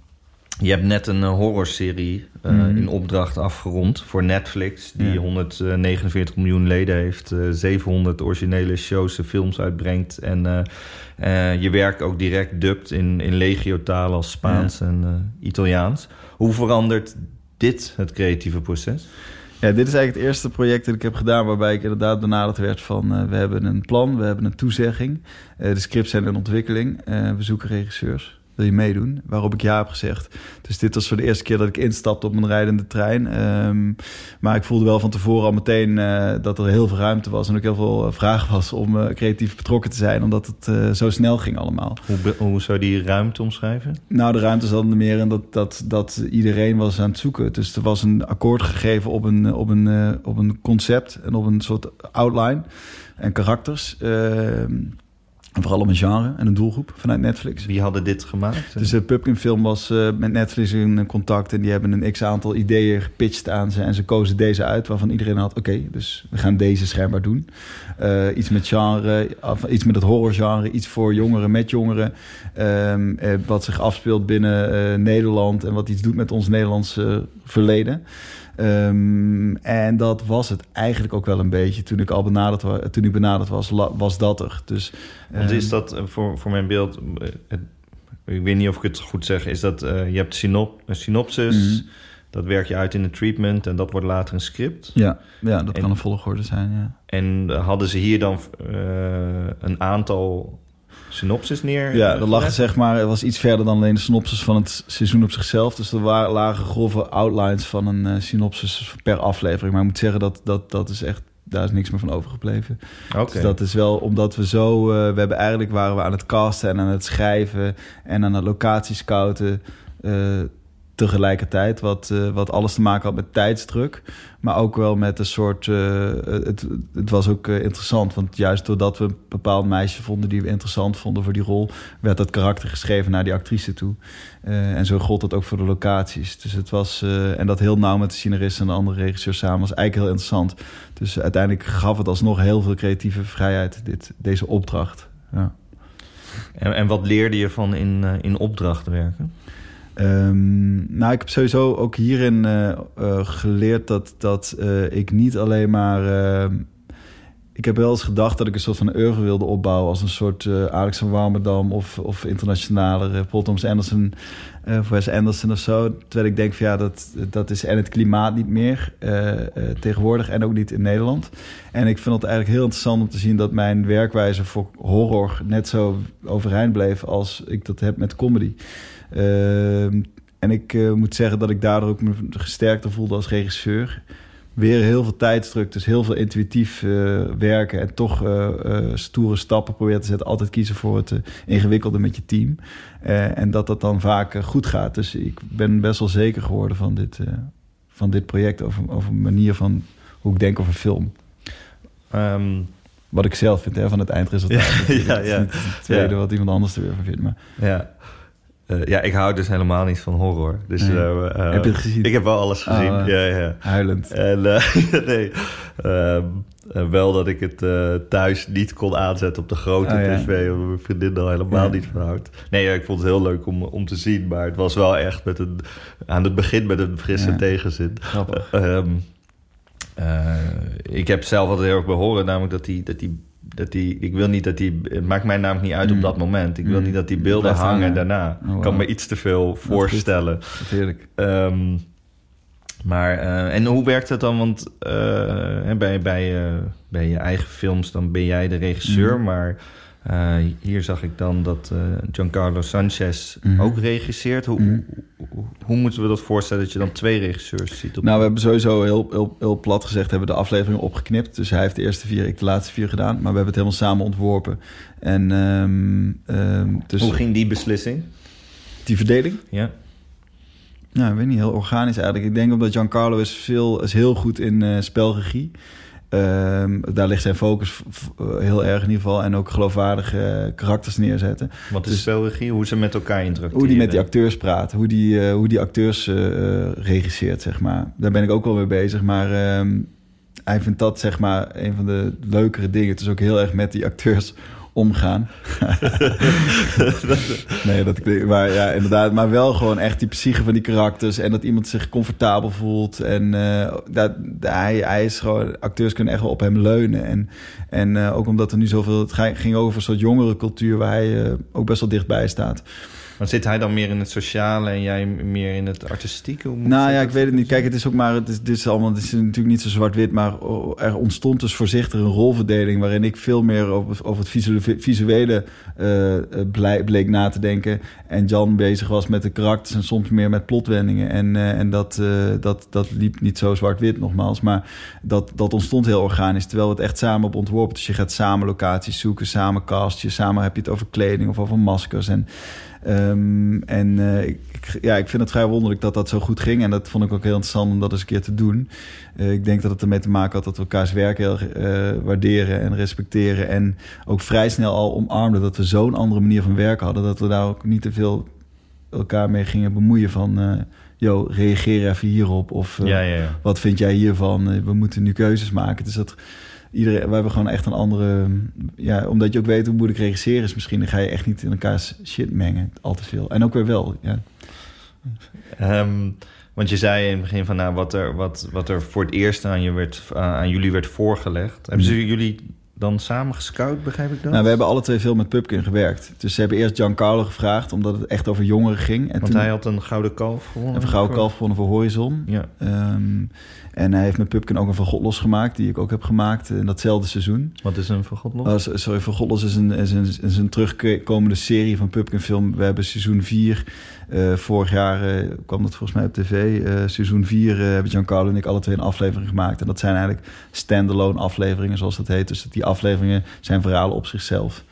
je hebt net een horrorserie mm. in opdracht afgerond voor Netflix, die ja. 149 miljoen leden heeft, 700 originele shows en films uitbrengt en je werk ook direct dubt in, in legio-talen als Spaans ja. en Italiaans. Hoe verandert dit het creatieve proces? Ja, dit is eigenlijk het eerste project dat ik heb gedaan waarbij ik inderdaad benaderd werd van uh, we hebben een plan, we hebben een toezegging. Uh, de scripts zijn in ontwikkeling, uh, we zoeken regisseurs wil je meedoen? Waarop ik ja heb gezegd. Dus dit was voor de eerste keer dat ik instapte op mijn rijdende trein. Um, maar ik voelde wel van tevoren al meteen uh, dat er heel veel ruimte was. En ook heel veel uh, vraag was om uh, creatief betrokken te zijn. Omdat het zo snel ging allemaal. Hoe, hoe zou die ruimte omschrijven? Nou, de ruimte zat er meer in dat, dat, dat iedereen was aan het zoeken. Dus er was een akkoord gegeven op een, op een, op een concept en op een soort outline en karakters. Ehm, en vooral om een genre en een doelgroep vanuit Netflix. Wie hadden dit gemaakt? Dus de Pupkin Film was uh, met Netflix in contact... en die hebben een x-aantal ideeën gepitcht aan ze... en ze kozen deze uit waarvan iedereen had... oké, dus we gaan deze schijnbaar doen. Uh, iets met genre, of iets met het horrorgenre... iets voor jongeren, met jongeren... Um, uh, wat zich afspeelt binnen Nederland... en wat iets doet met ons Nederlandse verleden... Um, en dat was het eigenlijk ook wel een beetje toen ik al benaderd, was, toen ik benaderd was, was dat er. Dus, Want is ehm, dat eh, voor, voor mijn beeld, eh, ik weet niet of ik het goed zeg, is dat uh, je hebt synop, een synopsis, mm dat werk je uit in een treatment en dat wordt later een script. Ja, ja dat kan een volgorde zijn. Ja. En hadden ze hier dan uh, een aantal synopsis neer. Ja, er lag zeg maar, het was iets verder dan alleen de synopsis van het seizoen op zichzelf. Dus er waren lage grove outlines van een uh, synopsis per aflevering. Maar ik moet zeggen dat dat, dat is echt daar is niks meer van overgebleven. Oké. Dus dat is wel omdat we zo... Uh, we hebben eigenlijk waren we aan het casten en aan het schrijven... en aan het locatiescouten... Uh, tegelijkertijd. Wat, uh, wat alles te maken had met tijdsdruk. Maar ook wel met een soort. Uh, het, het was ook uh, interessant. Want juist doordat we een bepaald meisje vonden die we interessant vonden voor die rol. werd dat karakter geschreven naar die actrice toe. en zo gold het ook voor de locaties. Dus het was. en dat heel nauw met de scenarist en de andere regisseur samen was eigenlijk heel interessant. Dus uiteindelijk gaf het alsnog heel veel creatieve vrijheid, dit, deze opdracht. Ja. En, en wat leerde je van in, in opdracht werken? Um, nou, ik heb sowieso ook hierin uh, uh, geleerd dat, dat uh, ik niet alleen maar. Ehm, ik heb wel eens gedacht dat ik een soort van oeuvre wilde opbouwen als een soort Alex van Warmerdam of, of internationale Paul Thomas Anderson of Wes Anderson of zo. Terwijl ik denk van ja, dat, dat is en het klimaat niet meer tegenwoordig en ook niet in Nederland. En ik vind het eigenlijk heel interessant om te zien dat mijn werkwijze voor horror net zo overeind bleef als ik dat heb met comedy. Ehm, en ik uh, moet zeggen dat ik daardoor ook me gesterkter voelde als regisseur. Weer heel veel tijdsdruk, dus heel veel intuïtief uh, werken en toch uh, stoere stappen proberen te zetten. Altijd kiezen voor het ingewikkelde met je team. en dat dat dan vaak goed gaat. Dus ik ben best wel zeker geworden van dit, van dit project. Over, over een manier van hoe ik denk over film. Um, wat ik zelf vind hè, van het eindresultaat. (laughs) Ja, ja, ja. Het tweede wat iemand anders er weer van vindt. Maar. Ja. Uh, ja, ik hou dus helemaal niet van horror. Dus, Nee. uh, uh, Heb je het gezien? Ik heb wel alles gezien, Oh, ja, ja. Huilend. En eh, (laughs) nee, eh, wel dat ik het eh, thuis niet kon aanzetten op de grote Oh, ja. tv... omdat mijn vriendin er helemaal Ja. niet van houdt. Nee, ja, ik vond het heel leuk om, om te zien... maar het was wel echt met een, aan het begin met een frisse Ja. tegenzin. Grappig. Eh, ik heb zelf altijd heel erg bij horen, namelijk dat die, dat die, dat die, ik wil niet dat die, het maakt mij namelijk niet uit op Mm. dat moment. Ik wil Mm. niet dat die beelden hangen hangen. daarna. Oh, Ik kan me iets te veel voorstellen. Wat heerlijk. Ehm, maar, eh, en hoe werkt het dan? Want eh, bij, bij, eh, bij je eigen films, dan ben jij de regisseur. Mhm. Maar eh, hier zag ik dan dat eh, Giancarlo Sanchez Mhm. ook regisseert. Hoe, Mhm. hoe, hoe, hoe moeten we dat voorstellen dat je dan twee regisseurs ziet? Op Nou, we hebben sowieso heel, heel, heel plat gezegd, hebben de afleveringen opgeknipt. Dus hij heeft de eerste vier, ik de laatste vier gedaan. Maar we hebben het helemaal samen ontworpen. En ehm, ehm, dus Hoe ging die beslissing? die verdeling? Ja. Nou, ik weet niet, heel organisch eigenlijk. Ik denk omdat Giancarlo is, veel, is heel goed in eh, spelregie. Ehm, daar ligt zijn focus heel erg in ieder geval. En ook geloofwaardige karakters neerzetten. Wat is Dus- spelregie? Hoe ze met elkaar interacteren? Hoe die met die acteurs praat. Hoe die, eh, hoe die acteurs eh, regisseert, zeg maar. Daar ben ik ook wel mee bezig. Maar ehm, hij vindt dat, zeg maar, een van de leukere dingen. Het is ook heel erg met die acteurs omgaan. (laughs) nee, dat ik, maar ja, inderdaad. Maar wel gewoon echt die psyche van die karakters. En dat iemand zich comfortabel voelt. En eh, dat, hij, hij is gewoon... Acteurs kunnen echt wel op hem leunen. En, en eh, ook omdat er nu zoveel... Het ging over een soort jongere cultuur... waar hij eh, ook best wel dichtbij staat. Maar zit hij dan meer in het sociale en jij meer in het artistieke? Hoe moet Nou ja, ik weet het niet. Kijk, het is ook maar... Het is, dit is allemaal, het is natuurlijk niet zo zwart-wit... maar oh, er ontstond dus voorzichtig een rolverdeling... waarin ik veel meer over, over het visuele, visuele eh, eh, bleek na te denken... en Jan bezig was met de karakters... en soms meer met plotwendingen. En, eh, en dat, dat, dat liep niet zo zwart-wit nogmaals... maar dat, dat ontstond heel organisch... terwijl het echt samen op ontworpen. Dus je gaat samen locaties zoeken, samen castjes... samen heb je het over kleding of over maskers... en Ehm, en eh, ik, ja, ik vind het vrij wonderlijk dat dat zo goed ging. En dat vond ik ook heel interessant om dat eens een keer te doen. Eh, ik denk dat het ermee te maken had dat we elkaars werk heel eh, waarderen en respecteren. En ook vrij snel al omarmden dat we zo'n andere manier van werken hadden. Dat we daar ook niet te veel elkaar mee gingen bemoeien van... yo, reageer even hierop. Of Ja, ja, ja. wat vind jij hiervan? We moeten nu keuzes maken. Dus dat iedereen, we hebben gewoon echt een andere. Ja, omdat je ook weet hoe moeilijk regisseren is, misschien dan ga je echt niet in elkaars shit mengen. Al te veel. En ook weer wel. Ja. Ehm, want je zei in het begin van nou, wat, er, wat, wat er voor het eerst aan, je werd, aan jullie werd voorgelegd. Hebben ze jullie dan samen gescout, begrijp ik dat? Nou, we hebben alle twee veel met Pupkin gewerkt. Dus ze hebben eerst Giancarlo gevraagd, omdat het echt over jongeren ging. En Want toen hij had een gouden kalf gewonnen. we Gouden Kalf gewonnen voor Horizon. Ja. Ehm, en hij heeft met Pupkin ook een Van God Los gemaakt, die ik ook heb gemaakt in datzelfde seizoen. Wat is een van God los? Oh, so- sorry, Van Godlos is een, is, een, is een terugkomende serie van Pupkin Film. We hebben seizoen 4. Vorig jaar eh, kwam dat volgens mij op tv. Eh, seizoen 4 hebben Giancarlo en ik alle twee een aflevering gemaakt. En dat zijn eigenlijk standalone afleveringen, zoals dat heet. Dus die afleveringen zijn verhalen op zichzelf.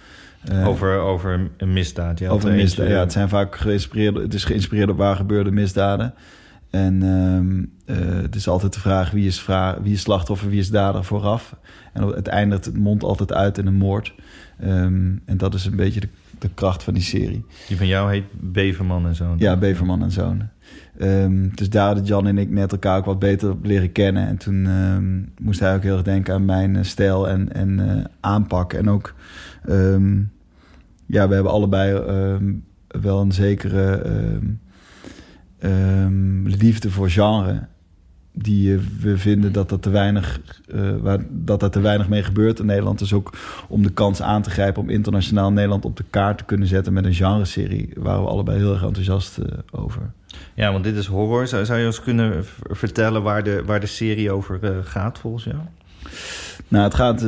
Eh, over, over een misdaad. Je over er misdaad. Ja, het zijn vaak geïnspireerd. Het is geïnspireerd op waar gebeurde misdaden. En ehm, eh, het is altijd de vraag wie is, vra wie is slachtoffer, wie is dader vooraf. En op het eindigt het mond altijd uit in een moord. Ehm, en dat is een beetje de, de kracht van die serie. Die van jou heet Beverman en zo. Ja, Beverman en Zoon. Ehm, dus daar hadden Jan en ik net elkaar ook wat beter leren kennen. En toen ehm, moest hij ook heel erg denken aan mijn eh, stijl en, en eh, aanpak. En ook, ehm, ja, we hebben allebei wel een zekere liefde voor genre. Die eh, we vinden dat dat te weinig, eh, waar, dat er te weinig mee gebeurt in Nederland. Dus ook om de kans aan te grijpen om internationaal Nederland op de kaart te kunnen zetten met een genreserie. Waren we allebei heel erg enthousiast eh, over. Ja, want dit is horror. Zou, zou je ons kunnen vertellen waar de, waar de serie over gaat volgens jou? Nou, het, gaat,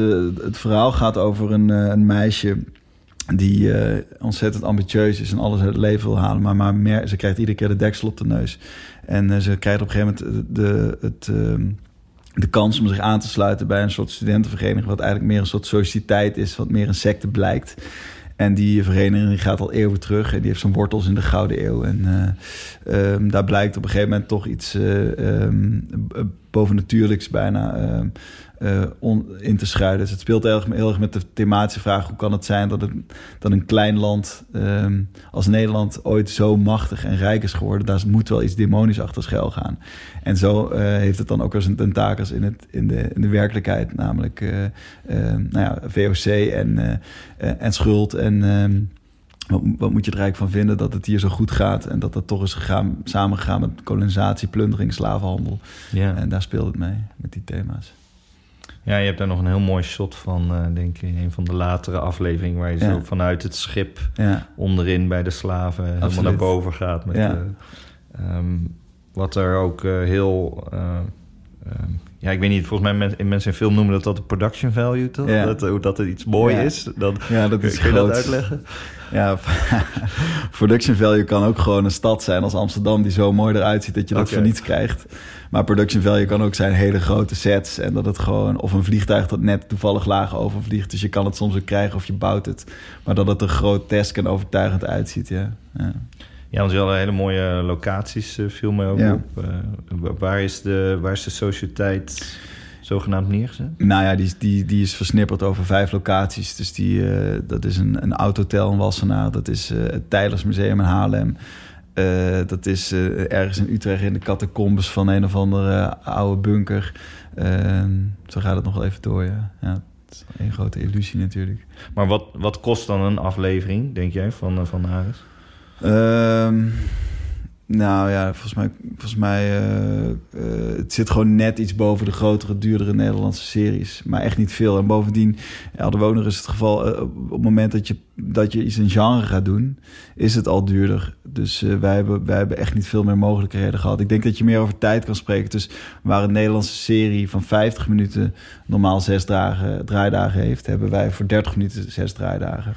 het verhaal gaat over een, een meisje die ontzettend ambitieus is en alles uit het leven wil halen. Maar, maar meer, ze krijgt iedere keer de deksel op de neus. En eh, ze krijgt op een gegeven moment de, het, ehm, de kans om zich aan te sluiten bij een soort studentenvereniging... wat eigenlijk meer een soort sociëteit is, wat meer een secte blijkt. En die vereniging die gaat al eeuwen terug en die heeft zijn wortels in de Gouden Eeuw. En eh, ehm, daar blijkt op een gegeven moment toch iets eh, ehm, bovennatuurlijks bijna uh, on, in te schuiven. Dus het speelt heel erg, heel erg, met de thematische vraag: hoe kan het zijn dat, het, dat een klein land um, als Nederland ooit zo machtig en rijk is geworden? Daar moet wel iets demonisch achter schuil gaan. En zo uh, heeft het dan ook als een tentakels in, het, in, de, in de werkelijkheid, namelijk uh, nou ja, VOC en, en schuld en. Um, wat, wat, moet je er eigenlijk van vinden dat het hier zo goed gaat en dat dat toch is gegaan, samengegaan met kolonisatie, plundering, slavenhandel. Ja. En daar speelt het mee met die thema's. Ja, je hebt daar nog een heel mooi shot van, uh, denk ik, in een van de latere afleveringen, waar je zo vanuit het schip ja. onderin bij de slaven helemaal naar boven gaat. Met, ja. Uh, um, wat er ook uh, heel. Um, ja, ik weet niet, volgens mij men, mensen in film noemen dat dat de production value, toch? Dat, hoe dat het iets mooi is. Dan, ja, dat is kun je dat uitleggen? Ja, (laughs) production value kan ook gewoon een stad zijn als Amsterdam... die zo mooi eruit ziet dat je dat okay. voor niets krijgt. Maar production value kan ook zijn hele grote sets... en dat het gewoon... of een vliegtuig dat net toevallig laag overvliegt. Dus je kan het soms ook krijgen of je bouwt het. Maar dat het er grotesk en overtuigend uitziet, ja. ja. Ja, want je had hele mooie locaties, uh, viel mij ook ja. op. Uh, waar, is de, waar is de sociëteit zogenaamd neergezet? Nou ja, die, die, die is versnipperd over vijf locaties. Dus die, uh, dat is een, een autotel in Wassenaar. Dat is het Tijlersmuseum in Haarlem. dat is ergens in Utrecht in de catacombes van een of andere oude bunker. Ehm, zo gaat het nog wel even door, ja. ja is een grote illusie natuurlijk. Maar wat, wat kost dan een aflevering, denk jij, van, van Ares? Um, nou ja, volgens mij, volgens mij uh, uh, het zit gewoon net iets boven de grotere, duurdere Nederlandse series. Maar echt niet veel. En bovendien, ja, de woner is het geval, uh, op het moment dat je, dat je iets in genre gaat doen, is het al duurder. Dus wij, hebben, wij hebben echt niet veel meer mogelijkheden gehad. Ik denk dat je meer over tijd kan spreken. Dus waar een Nederlandse serie van 50 minuten normaal zes dagen, draaidagen heeft, hebben wij voor 30 minuten zes draaidagen.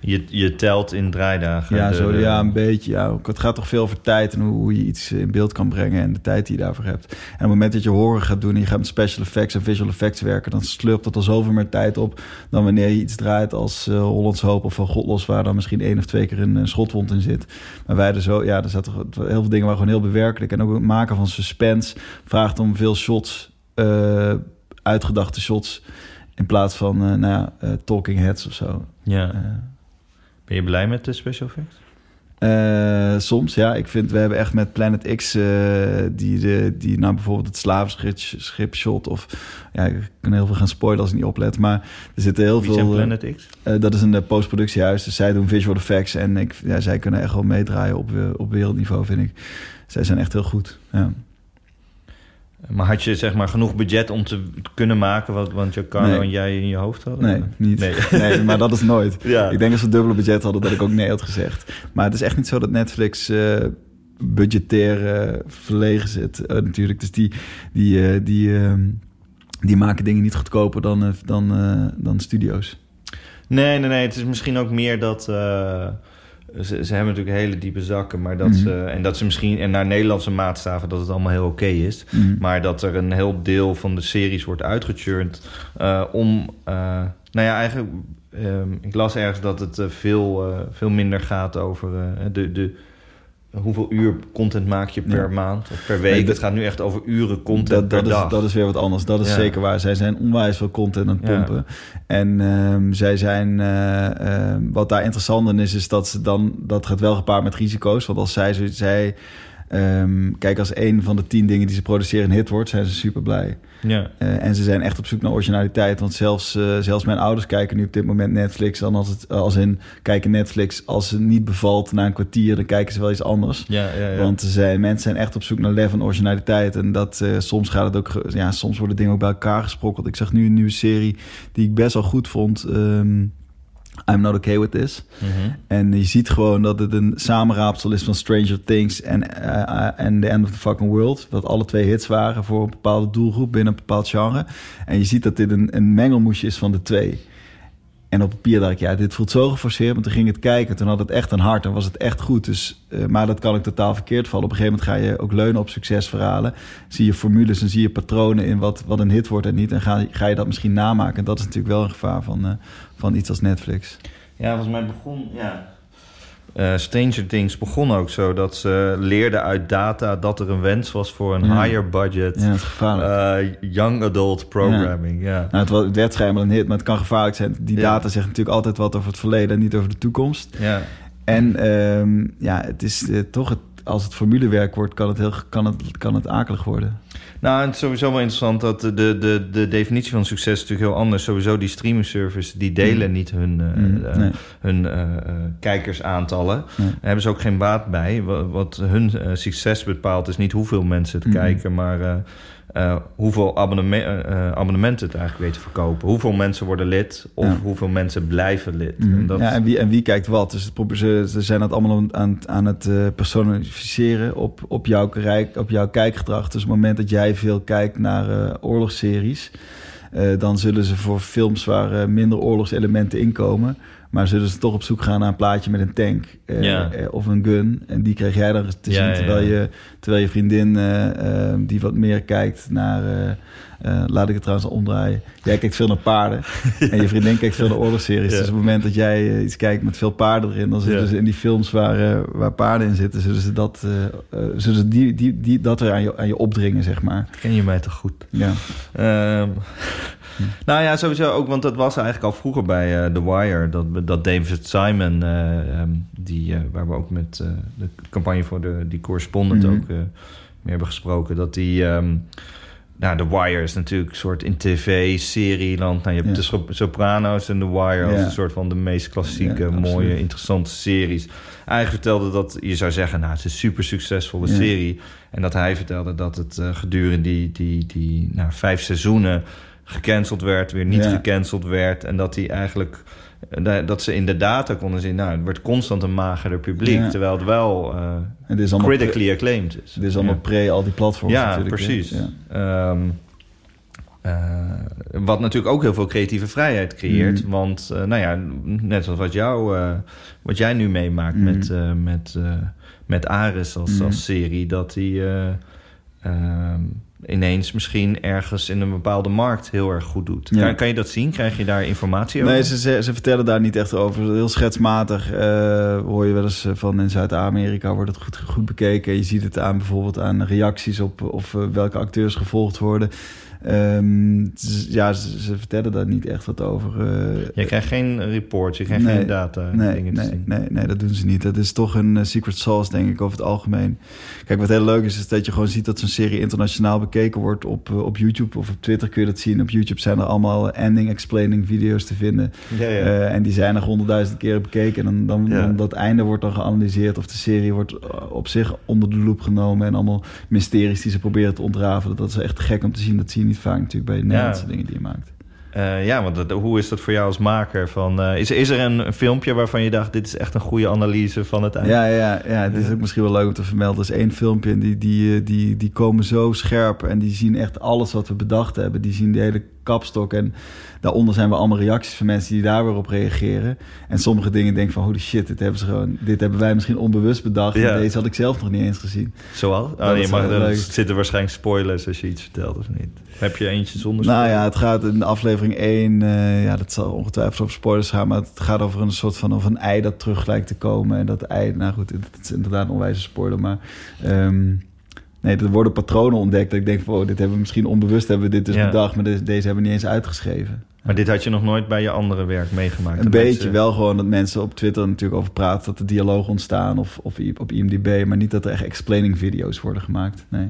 Je, je telt in draaidagen. Ja, zo, ja een beetje. Ja. Het gaat toch veel over tijd en hoe, je iets in beeld kan brengen en de tijd die je daarvoor hebt. En op het moment dat je horror gaat doen en je gaat met special effects en visual effects werken, dan slurpt dat al zoveel meer tijd op dan wanneer je iets draait als uh, Hollands Hoop of van Godlos, waar dan misschien één of twee keer een, schotwond in zit. Maar wij er zo, ja, er zaten heel veel dingen waar gewoon heel bewerkelijk. En ook het maken van suspense vraagt om veel shots, uh, uitgedachte shots, in plaats van, uh, nou ja, talking heads of zo. Ja. Ben je blij met de special effects? Uh, soms, ja. Ik vind, we hebben echt met Planet X, uh, die, de, die nou bijvoorbeeld het slavenschip shot of... Ja, ik kan heel veel gaan spoilen als ik niet oplet, maar er zitten heel Wie veel... Planet X? Uh, dat is een postproductiehuis, dus zij doen visual effects en ik, ja, zij kunnen echt wel meedraaien op, op wereldniveau, vind ik. Zij zijn echt heel goed, ja. Maar had je zeg maar genoeg budget om te kunnen maken wat want Giancarlo nee. en jij in je hoofd hadden? Nee, niet. Nee, (laughs) nee maar dat is nooit. (laughs) Ja. Ik denk als we dubbele budget hadden dat ik ook nee had gezegd. Maar het is echt niet zo dat Netflix uh, budgetair uh, verlegen zit uh, natuurlijk. Dus die, die, die, ehm, die maken dingen niet goedkoper dan, dan, dan studio's. Nee, nee, nee. Het is misschien ook meer dat ze, ze, hebben natuurlijk hele diepe zakken, maar dat mhm. ze, en dat ze misschien en naar Nederlandse maatstaven dat het allemaal heel oké is, mhm. maar dat er een heel deel van de series wordt uitgechurnd uh, om, uh, nou ja, eigenlijk, uh, ik las ergens dat het eh, veel, veel minder gaat over de, de hoeveel uur content maak je per maand of per week? het gaat nu echt over uren content dat, per dat dag. Is, dat is weer wat anders. Dat is zeker waar. Zij zijn onwijs veel content aan het pompen. En um, zij zijn... Uh, wat daar interessant in is, is dat ze dan... Dat gaat wel gepaard met risico's. Want als zij... zij Um, kijk, als een van de tien dingen die ze produceren een hit wordt, zijn ze super blij. Ja. Uh, en ze zijn echt op zoek naar originaliteit. Want zelfs, uh, zelfs mijn ouders kijken nu op dit moment Netflix. Dan als, het, als in kijken Netflix. Als het niet bevalt na een kwartier, dan kijken ze wel iets anders. Ja, ja, ja. Want ze zijn, mensen zijn echt op zoek naar leven en originaliteit. En dat uh, soms gaat het ook. Ja, soms worden dingen ook bij elkaar gesprokkeld. Ik zag nu een nieuwe serie die ik best wel goed vond. Um, I'm Not Okay With This. Mhm. En je ziet gewoon dat het een samenraapsel is van Stranger Things en uh, en The End of the Fucking World. Wat alle twee hits waren voor een bepaalde doelgroep binnen een bepaald genre. En je ziet dat dit een, een mengelmoesje is van de twee. En op papier dacht ik, ja, dit voelt zo geforceerd. Maar toen ging het kijken, toen had het echt een hart en was het echt goed. Dus, uh, maar dat kan ik totaal verkeerd vallen. Op een gegeven moment ga je ook leunen op succesverhalen. Zie je formules en zie je patronen in wat, wat een hit wordt en niet. En ga, ga je dat misschien namaken. En dat is natuurlijk wel een gevaar van, uh, van iets als Netflix. Ja, volgens mij begon, ja, Uh, Stranger Things begon ook zo dat ze leerden uit data dat er een wens was voor een higher budget, ja. Uh, young adult programming. Ja. Nou, het, het werd schijnbaar een hit, maar het kan gevaarlijk zijn. Die data zegt natuurlijk altijd wat over het verleden en niet over de toekomst. Ja. En um, ja, het is uh, toch het, als het formulewerk wordt, kan het, heel, kan het, kan het akelig worden. Nou, het is sowieso wel interessant dat de, de, de definitie van succes is natuurlijk heel anders. Sowieso die streaming service, die delen mm. niet hun, uh, mm, nee. hun uh, kijkersaantallen. Nee. Daar hebben ze ook geen baat bij. Wat, wat hun succes bepaalt is niet hoeveel mensen het mm. kijken, maar uh, hoeveel abonneme uh, abonnementen het eigenlijk weten verkopen. Hoeveel mensen worden lid of ja. hoeveel mensen blijven lid. Mm. En, dat... ja, en, wie, en wie kijkt wat. Dus het, ze, ze zijn het allemaal aan, aan het uh, personificeren op, op, jouw, op jouw kijkgedrag. Dus op het moment dat jij veel kijkt naar oorlogsseries... dan zullen ze voor films waar minder oorlogselementen inkomen maar zullen ze toch op zoek gaan naar een plaatje met een tank uh, of een gun. En die kreeg jij dan te zien terwijl, Je, terwijl je vriendin, uh, die wat meer kijkt naar... laat ik het trouwens omdraaien. Jij kijkt veel naar paarden. (laughs) en je vriendin kijkt veel naar oorlogsseries. Dus op het moment dat jij iets kijkt met veel paarden erin... dan zullen ze in die films waar, waar paarden in zitten... zullen ze dat, zullen ze die, die, die, dat er aan je, aan je opdringen, zeg maar. Ken je mij toch goed? Ja. Um, (laughs) nou ja, sowieso ook, want dat was eigenlijk al vroeger bij The Wire. Dat, dat David Simon, um, die, waar we ook met de campagne voor de, die correspondent mm -hmm. ook mee hebben gesproken, dat die. Um, nou, The Wire is natuurlijk een soort in tv-serieland. Nou, je hebt ja. de Sopranos en The Wire als een soort van de meest klassieke, ja, mooie, interessante series. Hij vertelde dat je zou zeggen, nou, het is een super succesvolle serie. En dat hij vertelde dat het gedurende die, die, die nou, vijf seizoenen gecanceld werd, weer niet gecanceld werd. En dat hij eigenlijk dat ze in de data konden zien, nou, het wordt constant een magerder publiek, ja. terwijl het wel uh, het is critically acclaimed is. Het is allemaal ja. pre al die platforms ja. Precies. Ja, um, uh, wat natuurlijk ook heel veel creatieve vrijheid creëert. Mm. Want, uh, nou ja, net zoals wat, jou, wat jij nu meemaakt mm. met, met, met Ares als, mm. als serie, dat hij ehm, ineens misschien ergens in een bepaalde markt heel erg goed doet. Ja. Kan, kan, je dat zien? Krijg je daar informatie over? Nee, ze, ze, ze vertellen daar niet echt over. Heel schetsmatig uh, hoor je wel eens van in Zuid-Amerika wordt het goed, goed bekeken. Je ziet het aan bijvoorbeeld aan reacties op of uh, welke acteurs gevolgd worden. Um, ja, ze, ze, vertellen daar niet echt wat over. Uh, je krijgt geen reports, je krijgt nee, geen data. Nee, dingen nee, zien. nee, nee, dat doen ze niet. Dat is toch een uh, secret sauce, denk ik, over het algemeen. Kijk, wat heel leuk is, is dat je gewoon ziet dat zo'n serie internationaal bekeken wordt op, uh, op YouTube of op Twitter kun je dat zien. Op YouTube zijn er allemaal ending explaining video's te vinden. Ja, ja. en die zijn er honderdduizend keren bekeken. En dan, dan, ja. dan, dat einde wordt dan geanalyseerd of de serie wordt op zich onder de loep genomen. En allemaal mysteries die ze proberen te ontrafelen. Dat is echt gek om te zien. Dat zie je niet vaak natuurlijk bij de Nederlandse ja. dingen die je maakt. Uh, ja, want dat, hoe is dat voor jou als maker? Van, uh, is, is er een, een, filmpje waarvan je dacht... dit is echt een goede analyse van het einde? Ja, ja, ja het is ook misschien wel leuk om te vermelden. Er is één filmpje en die, die, die, die komen zo scherp... en die zien echt alles wat we bedacht hebben. Die zien de hele kapstok. En daaronder zijn we allemaal reacties van mensen die daar weer op reageren. En sommige dingen denk van, holy shit, dit hebben, ze gewoon, dit hebben wij misschien onbewust bedacht. Ja. En deze had ik zelf nog niet eens gezien. Zoal? Oh, nee, maar er zitten waarschijnlijk spoilers als je iets vertelt of niet. Heb je eentje zonder spoilers? Nou ja, het gaat in aflevering 1, uh, ja, dat zal ongetwijfeld over spoilers gaan. Maar het gaat over een soort van of een ei dat terug lijkt te komen. En dat ei, nou goed, het is inderdaad een onwijze spoiler. Maar um, Nee, er worden patronen ontdekt. Dat ik denk van, oh, dit hebben we misschien onbewust hebben we dit dus ja. bedacht, maar deze, deze hebben we niet eens uitgeschreven. Maar dit had je nog nooit bij je andere werk meegemaakt? Een beetje mensen... wel gewoon dat mensen op Twitter natuurlijk over praten, dat er dialoog ontstaan of, of op IMDb, maar niet dat er echt explaining video's worden gemaakt. Nee.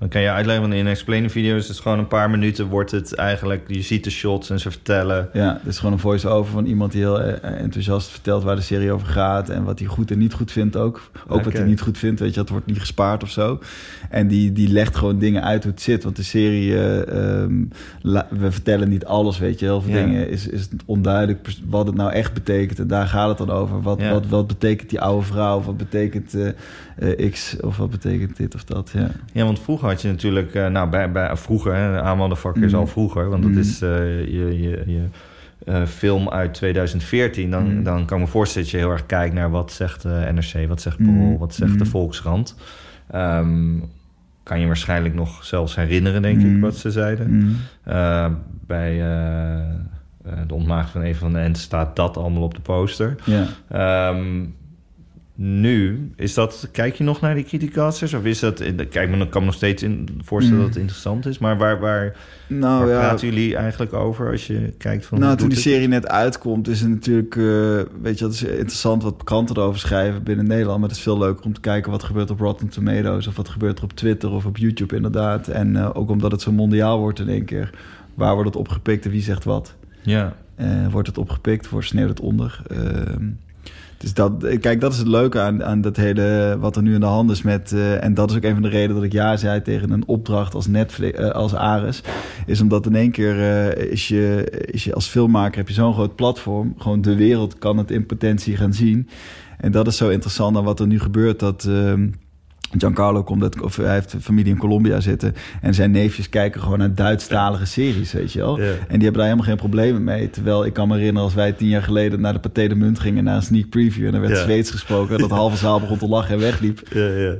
Dan kan je uitleggen, want in explaining video's is gewoon een paar minuten wordt het eigenlijk, je ziet de shots en ze vertellen. Ja, het is gewoon een voice-over van iemand die heel eh, enthousiast vertelt waar de serie over gaat en wat hij goed en niet goed vindt ook. Ook okay. wat hij niet goed vindt, weet je, dat wordt niet gespaard of zo. En die, die legt gewoon dingen uit hoe het zit, want de serie, um, we vertellen niet alles, weet je. Heel veel ja. dingen is, is onduidelijk wat het nou echt betekent en daar gaat het dan over. Wat, ja. wat, wat betekent die oude vrouw, wat betekent uh, X of wat betekent dit of dat, ja. Ja, want vroeger had je natuurlijk, uh, nou bij, bij vroeger, hè, aanmandenvakker is mm. al vroeger, want dat mm. is uh, je, je, je uh, film uit 2014. Dan, mm. dan kan ik me voorstellen dat je heel erg kijkt naar wat zegt de NRC, wat zegt Parool, wat zegt de Volkskrant. Um, kan je waarschijnlijk nog zelfs herinneren, denk ik, wat ze zeiden. bij de ontmaagd van een van de enten staat dat allemaal op de poster. Ja. Um, nu, is dat, kijk je nog naar die criticasters? Of is dat, kijk, ik kan me nog steeds in voorstellen mm. dat het interessant is. Maar waar, waar, nou, waar ja, praten jullie eigenlijk over als je kijkt van... Nou, toen die serie net uitkomt, is het natuurlijk, uh, weet je, dat is interessant wat kranten erover schrijven binnen Nederland. Maar het is veel leuker om te kijken wat gebeurt op Rotten Tomatoes of wat gebeurt er op Twitter of op YouTube inderdaad. En uh, ook omdat het zo mondiaal wordt in één keer. Waar wordt het opgepikt en wie zegt wat? Ja. Uh, wordt het opgepikt, wordt sneeuwt het onder? Ehm, dus dat, kijk, dat is het leuke aan, aan dat hele wat er nu in de hand is met. Uh, en dat is ook een van de redenen dat ik ja zei tegen een opdracht als Netflix, uh, als Ares. Is omdat in één keer uh, is, je, is je als filmmaker heb je zo'n groot platform. Gewoon de wereld kan het in potentie gaan zien. En dat is zo interessant aan wat er nu gebeurt. Dat. Giancarlo komt uit, of hij heeft familie in Colombia zitten. En zijn neefjes kijken gewoon naar Duitsstalige series, weet je wel. En die hebben daar helemaal geen problemen mee. Terwijl ik kan me herinneren als wij tien jaar geleden naar de Pathé de Munt gingen, naar een sneak preview. En er werd Zweeds gesproken. Dat halve zaal begon te lachen en wegliep.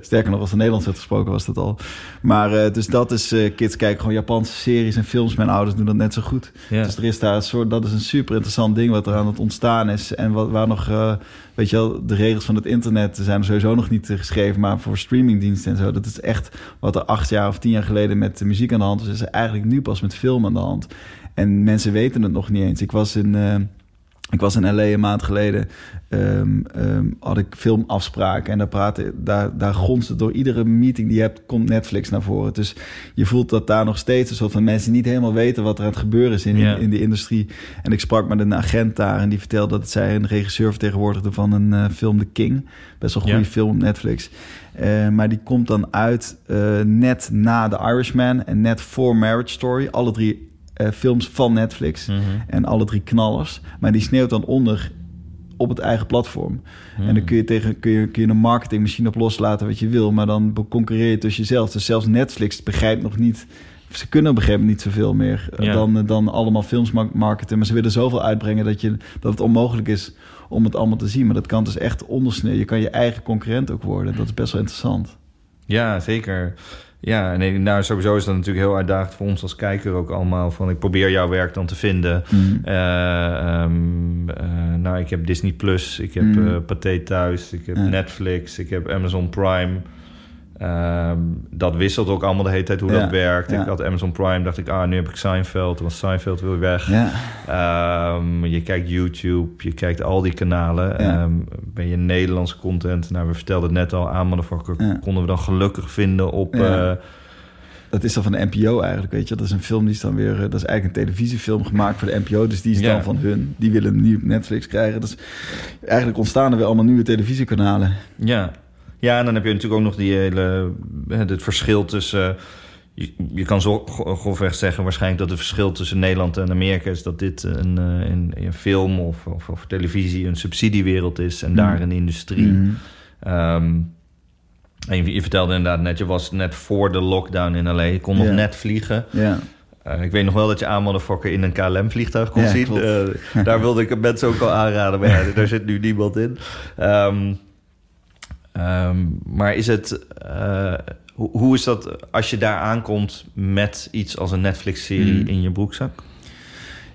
Sterker nog, als er Nederlands werd gesproken, was dat al. Maar uh, dus dat is, uh, kids kijken gewoon Japanse series en films. Mijn ouders doen dat net zo goed. Dus er is daar een soort, dat is een super interessant ding wat er aan het ontstaan is. En wat, waar nog... Uh, weet je wel, de regels van het internet zijn sowieso nog niet geschreven, maar voor streamingdiensten en zo, dat is echt wat er acht jaar of tien jaar geleden met muziek aan de hand was, is eigenlijk nu pas met film aan de hand. En mensen weten het nog niet eens. Ik was in, uh, ik was in LA een maand geleden, um, um, had ik filmafspraken en daar praten, daar, daar gonst door iedere meeting die je hebt, komt Netflix naar voren. Dus je voelt dat daar nog steeds een soort van mensen niet helemaal weten wat er aan het gebeuren is in, in, in, de industrie. En ik sprak met een agent daar en die vertelde dat zij een regisseur vertegenwoordigde van een uh, film The King. Best wel een goede film Netflix. Uh, maar die komt dan uit uh, net na The Irishman en net voor Marriage Story. Alle drie films van Netflix. Mm -hmm. En alle drie knallers. Maar die sneeuwt dan onder op het eigen platform. Mm -hmm. En dan kun je, tegen, kun, je, kun je een marketingmachine op loslaten wat je wil. Maar dan concurreer je tussen jezelf. Dus zelfs Netflix begrijpt nog niet... Ze kunnen moment niet zoveel meer ja. dan, dan allemaal films marketen. Maar ze willen zoveel uitbrengen dat, je, dat het onmogelijk is om het allemaal te zien. Maar dat kan dus echt ondersneeuwen. Je kan je eigen concurrent ook worden. Dat is best wel interessant. Ja, zeker. Ja, nee, nou sowieso is dat natuurlijk heel uitdagend voor ons als kijker ook allemaal. Van ik probeer jouw werk dan te vinden. Mm. Uh, um, uh, nou, ik heb Disney Plus, ik heb mm. uh, Pathé thuis, ik heb ja. Netflix, ik heb Amazon Prime. Um, dat wisselt ook allemaal de hele tijd hoe ja, dat werkt. Ja. Ik had Amazon Prime, dacht ik, ah, nu heb ik Seinfeld. Was Seinfeld weer weg. Ja. Um, je kijkt YouTube, je kijkt al die kanalen. Um, ben je Nederlandse content? Nou, we vertelden het net al aan, Motherfucker konden we dan gelukkig vinden op... Uh, dat is dan van de NPO eigenlijk, weet je. Dat is een film die is dan weer... Dat is eigenlijk een televisiefilm gemaakt voor de NPO. Dus die is dan van hun. Die willen nu Netflix krijgen. Dus eigenlijk ontstaan er weer allemaal nieuwe televisiekanalen. Ja, ja, en dan heb je natuurlijk ook nog die hele, het verschil tussen... Je, je kan zo grofweg zeggen waarschijnlijk dat het verschil tussen Nederland en Amerika is... dat dit een, een, een film of, of, of, televisie een subsidiewereld is en mm. daar een industrie. Mm. Um, en je, je, vertelde inderdaad net, je was net voor de lockdown in L.A. Je kon nog yeah. net vliegen. Yeah. Uh, ik weet nog wel dat je aanmodderfokker in een KLM-vliegtuig kon ja, zien. Uh, (laughs) daar wilde ik mensen ook al aanraden, maar ja, daar zit nu niemand in. Um, Um, maar is het, uh, hoe, hoe, is dat als je daar aankomt met iets als een Netflix-serie mm. in je broekzak?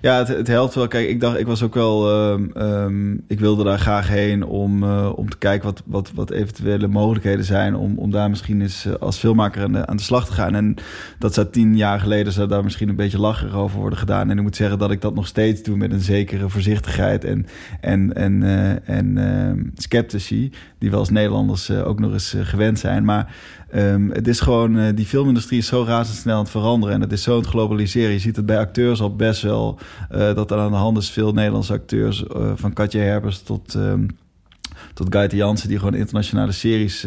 Ja, het, helpt wel. Kijk, ik dacht, ik was ook wel. Um, um, ik wilde daar graag heen om, uh, om te kijken wat, wat, wat eventuele mogelijkheden zijn. Om, om daar misschien eens uh, als filmmaker aan de, aan de slag te gaan. En dat zou tien jaar geleden zou daar misschien een beetje lacherig over worden gedaan. En ik moet zeggen dat ik dat nog steeds doe met een zekere voorzichtigheid en, en, en, uh, en sceptici. Die we als Nederlanders ook nog eens gewend zijn. Maar Um, het is gewoon, uh, die filmindustrie is zo razendsnel aan het veranderen. En het is zo aan het globaliseren. Je ziet het bij acteurs al best wel. Uh, dat er aan de hand is veel Nederlandse acteurs. Uh, van Katja Herbers tot, um, tot Guy Jansen. Die gewoon internationale series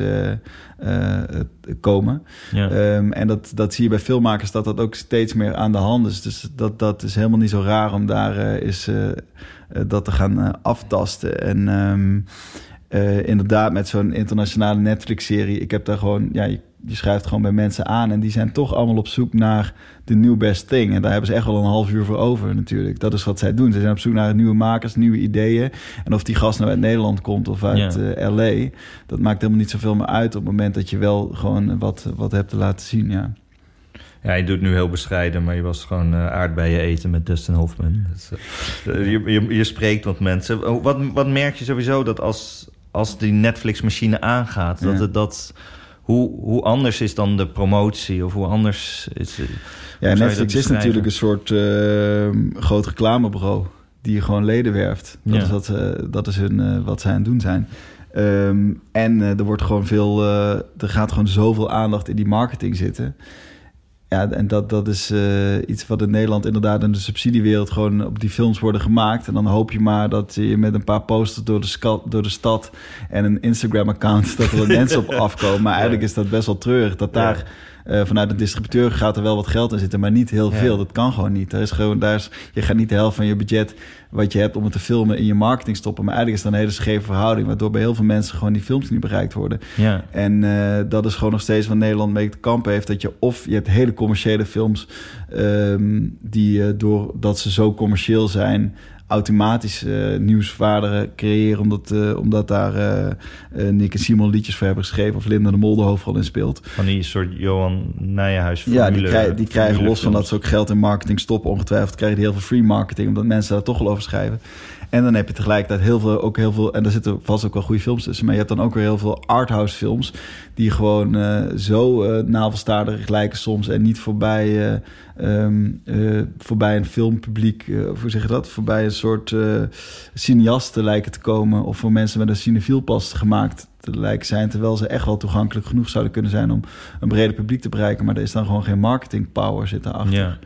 komen. Ja. Um, en dat, dat zie je bij filmmakers dat dat ook steeds meer aan de hand is. Dus dat, dat is helemaal niet zo raar om daar is, dat te gaan aftasten. En... Uh, inderdaad, met zo'n internationale Netflix-serie. Ik heb daar gewoon, ja, je, je, schrijft gewoon bij mensen aan en die zijn toch allemaal op zoek naar de new best thing. En daar hebben ze echt wel een half uur voor over, natuurlijk. Dat is wat zij doen. Ze zijn op zoek naar nieuwe makers, nieuwe ideeën. En of die gast nou uit Nederland komt of uit ja. uh, LA, dat maakt helemaal niet zoveel meer uit op het moment dat je wel gewoon wat, wat hebt te laten zien. Ja. Ja, je doet nu heel bescheiden, maar je was gewoon uh, aardbeien eten met Dustin Hoffman. Dus, uh, je, je, je, spreekt wat mensen. Wat, wat merk je sowieso dat als als die Netflix-machine aangaat. Dat, Ja. het, dat, hoe, hoe anders is dan de promotie? Of hoe anders is... Ja, zou je Netflix is natuurlijk een soort eh, groot reclamebureau die gewoon leden werft. Dat Ja. is, wat, eh, dat is hun, eh, wat zij aan het doen zijn. Ehm, en eh, er wordt gewoon veel, eh, er gaat gewoon zoveel aandacht in die marketing zitten. Ja, en dat, dat is eh, iets wat in Nederland inderdaad in de subsidiewereld gewoon op die films worden gemaakt. En dan hoop je maar dat je met een paar posters door de, ska- door de stad en een Instagram-account (laughs) dat er (laughs) mensen op afkomen. Maar eigenlijk is dat best wel treurig dat daar eh, vanuit een distributeur gaat er wel wat geld in zitten, maar niet heel Ja. veel. Dat kan gewoon niet. Er is gewoon, daar is, je gaat niet de helft van je budget wat je hebt om het te filmen in je marketing stoppen. Maar eigenlijk is dat een hele scheve verhouding, waardoor bij heel veel mensen gewoon die films niet bereikt worden. Ja, En eh, dat is gewoon nog steeds wat Nederland mee te kampen heeft. Dat je of je hebt hele commerciële films ehm, die eh, doordat ze zo commercieel zijn automatisch nieuwswaarde creëren omdat, eh, omdat daar eh, Nick en Simon liedjes voor hebben geschreven of Linda de Mol de hoofdrol in speelt. van die soort Johan Nijenhuis Ja, die, krij- die krijgen los van dat ze ook geld in marketing stoppen. Ongetwijfeld krijgen die heel veel free marketing, omdat mensen daar toch wel over schrijven. En dan heb je tegelijkertijd heel veel, ook heel veel, en daar zitten vast ook wel goede films tussen, maar je hebt dan ook weer heel veel arthouse films die gewoon eh, zo eh navelstaardig lijken soms en niet voorbij, eh, ehm, eh, voorbij een filmpubliek, hoe zeg je dat, voorbij een soort cineasten lijken te komen of voor mensen met een cinefiel pas gemaakt te lijken zijn, terwijl ze echt wel toegankelijk genoeg zouden kunnen zijn om een breder publiek te bereiken, maar er is dan gewoon geen marketing power zit daarachter. Ja,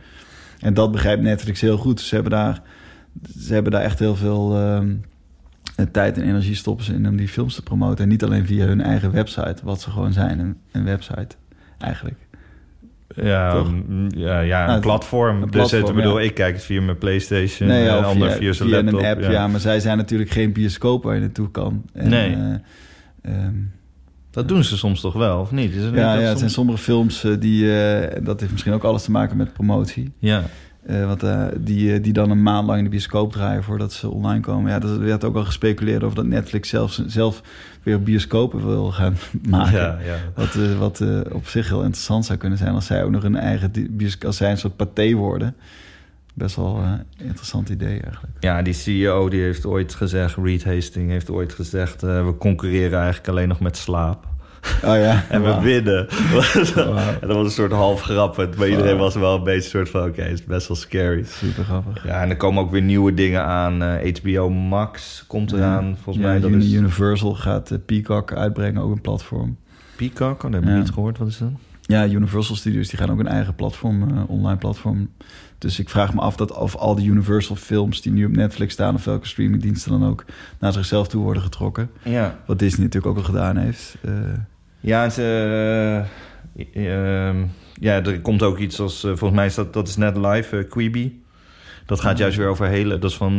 En dat begrijpt Netflix heel goed. Ze hebben daar, ze hebben daar echt heel veel ehm, tijd en energie stoppen ze in om die films te promoten. En niet alleen via hun eigen website, wat ze gewoon zijn, een, een website eigenlijk. ja, mm, ja, ja een Nou, platform. een dus platform, het, ik bedoel, ja. ik kijk het via mijn PlayStation, Nee, een of ander via, via zijn via laptop. een app, ja. maar zij zijn natuurlijk geen bioscoop waar je naartoe kan. En, Nee. eh, ehm, Dat doen ze soms toch wel, of niet? Is het niet ja, ja, het zijn sommige films eh, die, eh, en dat heeft misschien ook alles te maken met promotie. Ja, Eh, want, eh, die, eh, die dan een maand lang in de bioscoop draaien voordat ze online komen. Ja, er werd ook al gespeculeerd over dat Netflix zelf, zelf weer bioscopen wil gaan (laughs) maken. ja, ja. Wat, wat op zich heel interessant zou kunnen zijn als zij ook nog een eigen als zij een soort paté worden. Best wel een interessant idee eigenlijk. Ja, die CEO die heeft ooit gezegd, Reed Hastings heeft ooit gezegd... we concurreren eigenlijk alleen nog met slaap. Oh ja. En we winnen. En dat was een soort half grappig. Maar iedereen was wel een beetje soort van... Oké, het is best wel scary. Super grappig. Ja, en er komen ook weer nieuwe dingen aan. Eh, HBO Max komt eraan. Volgens Ja, mij dat Uni- is Universal gaat eh, Peacock uitbrengen, ook een platform. Peacock. Oh, dat heb ik Ja. niet gehoord. Wat is dat? Ja, Universal Studios die gaan ook een eigen platform, eh, online platform. Dus ik vraag me af dat of al die Universal films die nu op Netflix staan... of welke streamingdiensten dan ook naar zichzelf toe worden getrokken. Ja. Wat Disney natuurlijk ook al gedaan heeft. Ja, ze, eh, ehm, ja, er komt ook iets als... eh, volgens mij is dat, dat is net live, eh, Quibi. Dat gaat juist weer over hele... Dat is van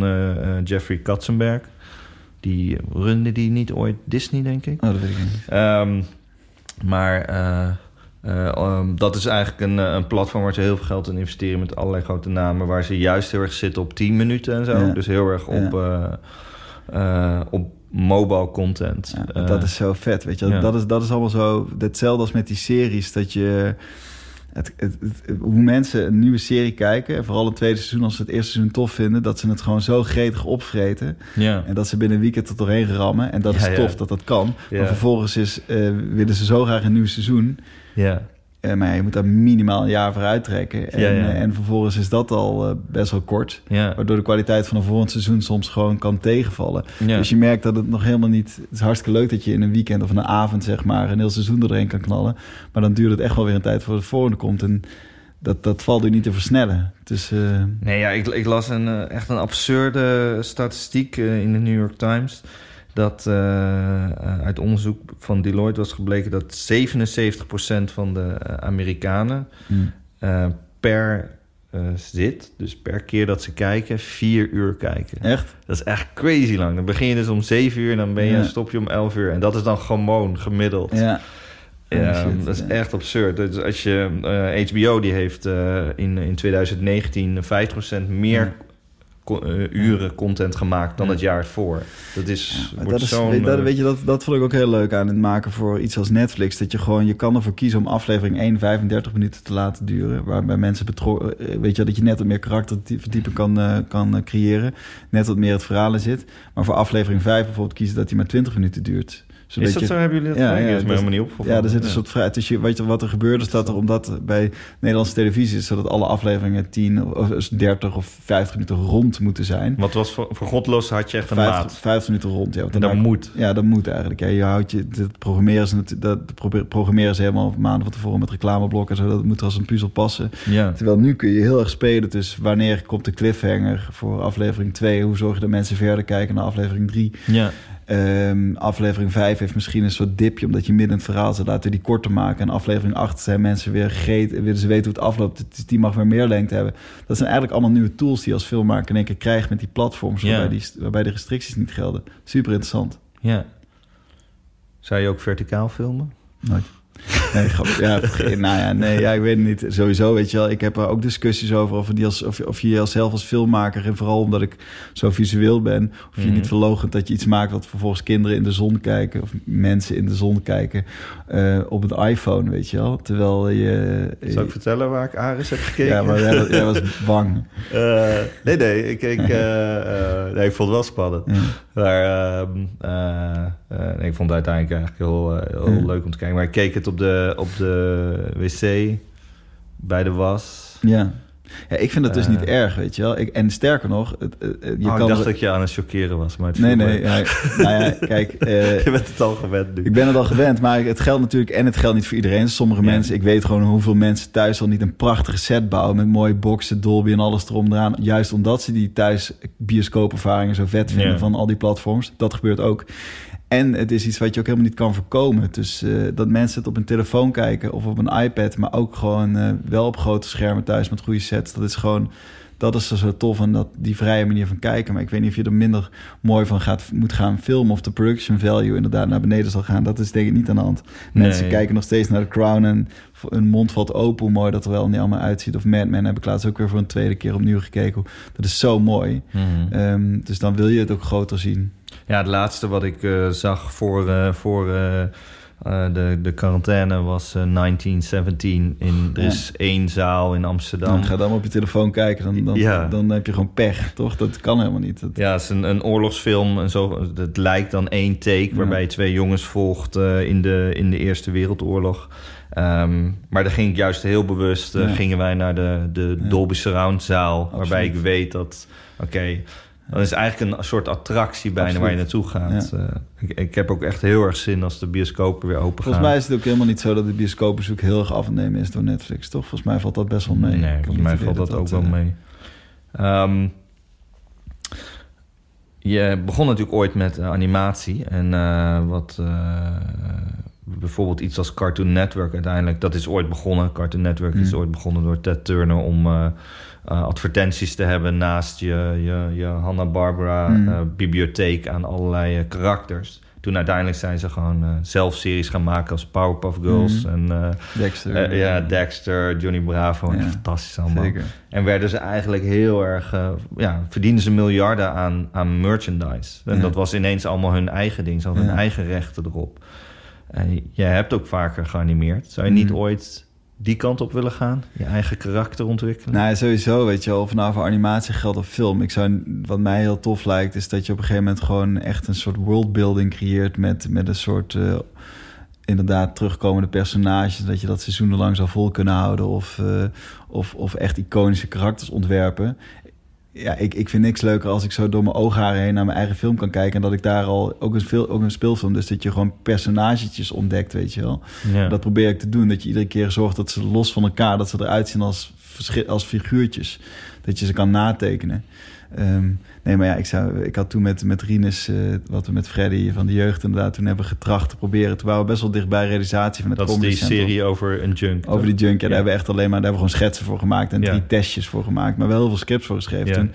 Jeffrey Katzenberg. Die runde die niet ooit Disney, denk ik. oh, dat weet ik niet. Ehm, maar eh, eh, ehm, dat is eigenlijk een, een platform waar ze heel veel geld in investeren met allerlei grote namen. Waar ze juist heel erg zitten op 10 minuten en zo. Ja. Dus heel erg op, op mobile content. Ja, Eh, dat is zo vet, weet je. ja. Dat, is, dat is allemaal zo... Hetzelfde als met die series, dat je... Het, het, het- hoe mensen een nieuwe serie kijken... en vooral het tweede seizoen, als ze het eerste seizoen tof vinden... dat ze het gewoon zo gretig opvreten... ja. en dat ze binnen een weekend tot doorheen rammen. En dat Ja, is ja. tof dat dat kan. Ja. Maar vervolgens is, eh, willen ze zo graag een nieuw seizoen... ja. Eh, maar ja, je moet daar minimaal een jaar voor uittrekken. En, Ja, ja. eh, en vervolgens is dat al eh, best wel kort. Waardoor de kwaliteit van een volgend seizoen soms gewoon kan tegenvallen. Dus je merkt dat het nog helemaal niet... Het is hartstikke leuk dat je in een weekend of een avond, zeg maar... een heel seizoen doorheen kan knallen. Maar dan duurt het echt wel weer een tijd voor het volgende komt. En dat, dat valt nu niet te versnellen. Dus Nee, ja, ik, ik las een, echt een absurde statistiek in de New York Times. Dat eh, eh, uit onderzoek van Deloitte was gebleken dat 77% van de eh, Amerikanen mm, per zit, dus per keer dat ze kijken, vier uur kijken. echt? Dat is echt crazy lang. Dan begin je dus om 7 uur en dan ben je, Ja. stop je om 11 uur. En dat is dan gewoon gemiddeld. Ja. Ja, shit, dat is ja. echt absurd. Dus als je HBO die heeft in, in 2019 50% meer Eh, uren content gemaakt dan het jaar ervoor. Dat is, wordt dat, zo'n, dat, eh, weet je, dat, dat vond ik ook heel leuk aan het maken voor iets als Netflix. Dat je gewoon, je kan ervoor kiezen om aflevering 1 35 minuten te laten duren. Waarbij mensen betrokken, eh, weet je, dat je net wat meer karakterverdieping kan, kan creëren. Net wat meer het verhaal in zit. Maar voor aflevering 5 bijvoorbeeld kiezen dat die maar 20 minuten duurt. Is dat zo? Hebben jullie dat Ja, dat is me dat- helemaal niet opgevallen. Ja, er zit een soort vrij. Dus je, weet je wat er gebeurt, is dat er omdat bij Nederlandse televisie is, zodat alle afleveringen 10 of of 30 of 50 minuten rond moeten zijn. Wat was voor, voor godloos had je echt een 50, maat. 50 minuten rond, ja. Want En dat moet. Ja, dat moet eigenlijk. Ja, je houdt je, dat programmeren ze, dat programmeren ze helemaal maanden van tevoren met reclameblokken, het moet als een puzzel passen. Ja. Terwijl nu kun je heel erg spelen. Dus wanneer komt de cliffhanger voor aflevering 2? Hoe zorg je dat mensen verder kijken naar aflevering 3? Ja. Ehm, aflevering 5 heeft misschien een soort dipje, omdat je midden in het verhaal zit. Laten we die korter maken. En aflevering 8 zijn mensen weer gegeten, willen ze weten hoe het afloopt. Die mag weer meer lengte hebben. Dat zijn eigenlijk allemaal nieuwe tools die je als filmmaker in één keer krijgt met die platforms, waarbij, die, waarbij de restricties niet gelden. Super interessant. ja. Zou je ook verticaal filmen? Nooit. Nee. Ja, nou ja, nee, ja, ik weet het niet. Sowieso, weet je wel. Ik heb er ook discussies over of, die als, of, of je jezelf als filmmaker... en vooral omdat ik zo visueel ben... of je Mhm. niet verlogent dat je iets maakt... wat vervolgens kinderen in de zon kijken... of mensen in de zon kijken eh, op een iPhone, weet je wel. Terwijl je... Zou ik vertellen waar ik Aris heb gekeken? ja, maar jij, was- jij was bang. (laughs) Eh, nee, nee. Ik, ik, (laughs) eh, eh, nee, ik vond het wel spannend. Ja. Maar ehm, eh, eh, ik vond het uiteindelijk eigenlijk heel, eh, heel Ja. leuk om te kijken. Maar ik keek het op de, op de wc bij de was. Ja. Ja, ik vind dat dus Eh. niet erg, weet je wel. Ik, en sterker nog, het, het- het- je Oh, kan... ik dacht dat je aan het chockeren was. Maar het Nee, nee. Ja, nou ja, (laughs) kijk... eh, je bent het al gewend nu. Ik ben het al gewend, maar het geldt natuurlijk... en het geldt niet voor iedereen. Sommige Ja. mensen, ik weet gewoon hoeveel mensen thuis al niet een prachtige set bouwen... met mooie boxen, Dolby en alles erom eraan. Juist omdat ze die thuis bioscoopervaringen zo vet vinden van al die platforms. Dat gebeurt ook. En het is iets wat je ook helemaal niet kan voorkomen. Dus eh, dat mensen het op een telefoon kijken of op een iPad... maar ook gewoon eh, wel op grote schermen thuis met goede sets. Dat is gewoon... Dat is zo tof en dat die vrije manier van kijken. Maar ik weet niet of je er minder mooi van gaat, moet gaan filmen... of de production value inderdaad naar beneden zal gaan. Dat is denk ik niet aan de hand. Mensen Nee. kijken nog steeds naar de Crown en hun mond valt open... hoe mooi dat er wel niet allemaal uitziet. Of Mad Men heb ik laatst ook weer voor een tweede keer opnieuw gekeken. Dat is zo mooi. Mhm. Ehm, dus dan wil je het ook groter zien. Ja, het laatste wat ik eh, zag voor, eh, voor eh, de, de quarantaine was eh, 1917. In, er Ja. is één zaal in Amsterdam. Dan ga dan op je telefoon kijken, dan, dan, Ja. dan heb je gewoon pech, toch? Dat kan helemaal niet. Dat, Ja, het is een, een oorlogsfilm. En zo, het lijkt dan één take waarbij je twee jongens volgt in, de, in de Eerste Wereldoorlog. Ehm, maar daar ging ik juist heel bewust. Ja. Gingen wij naar de, de Ja. Dolby Surround zaal. Waarbij ik weet dat, oké, dan is eigenlijk een soort attractie bijna Absoluut. waar je naartoe gaat. Ja. Eh, ik, ik heb ook echt heel erg zin als de bioscopen weer open Volgens gaan. mij is het ook helemaal niet zo dat de bioscoopbezoek heel erg af en nemen is door Netflix, toch? Volgens mij valt dat best wel mee. Nee, volgens mij valt dat ook wel eh, mee. Ehm, je begon natuurlijk ooit met eh, animatie. En wat bijvoorbeeld iets als Cartoon Network uiteindelijk... dat is ooit begonnen. Cartoon Network is Mm. ooit begonnen door Ted Turner... om eh, advertenties te hebben naast je, je, je Hanna-Barbera Mm. eh, bibliotheek... aan allerlei eh, karakters. Toen uiteindelijk zijn ze gewoon zelf series gaan maken als Powerpuff Girls... Mm. en Dexter. ja, Dexter, Johnny Bravo. Ja. Fantastisch allemaal. Zeker. En werden ze eigenlijk heel erg... ja, verdienden ze miljarden aan, aan merchandise. En Ja. dat was ineens allemaal hun eigen ding. Ze hadden Ja. hun eigen rechten erop. En jij hebt ook vaker geanimeerd. Zou je niet Mhm. ooit die kant op willen gaan? Je eigen karakter ontwikkelen? Nou, sowieso, weet je wel, of nou voor animatie geldt of film. Ik zou, wat mij heel tof lijkt, is dat je op een gegeven moment gewoon echt een soort worldbuilding creëert met, met een soort eh, inderdaad terugkomende personages. Dat je dat seizoenenlang zou vol kunnen houden of, eh, of, of echt iconische karakters ontwerpen. Ja, ik, ik vind niks leuker als ik zo door mijn oogharen heen naar mijn eigen film kan kijken. En dat ik daar al ook een, veel, ook een speelfilm, dus dat je gewoon personagetjes ontdekt, weet je wel. ja. Dat probeer ik te doen. Dat je iedere keer zorgt dat ze los van elkaar, dat ze eruit zien als, als figuurtjes. Dat je ze kan natekenen. Ehm, nee, maar ja, ik, zou, ik had toen met, met Rinus, eh, wat we met Freddy van de jeugd inderdaad toen hebben getracht te proberen. Toen waren we best wel dichtbij realisatie van het dat is die serie over een junk. Over die junk, ja, Ja. daar hebben we echt alleen maar, daar hebben we gewoon schetsen voor gemaakt en Ja. drie testjes voor gemaakt, maar wel heel veel scripts voor geschreven. Ja. Toen,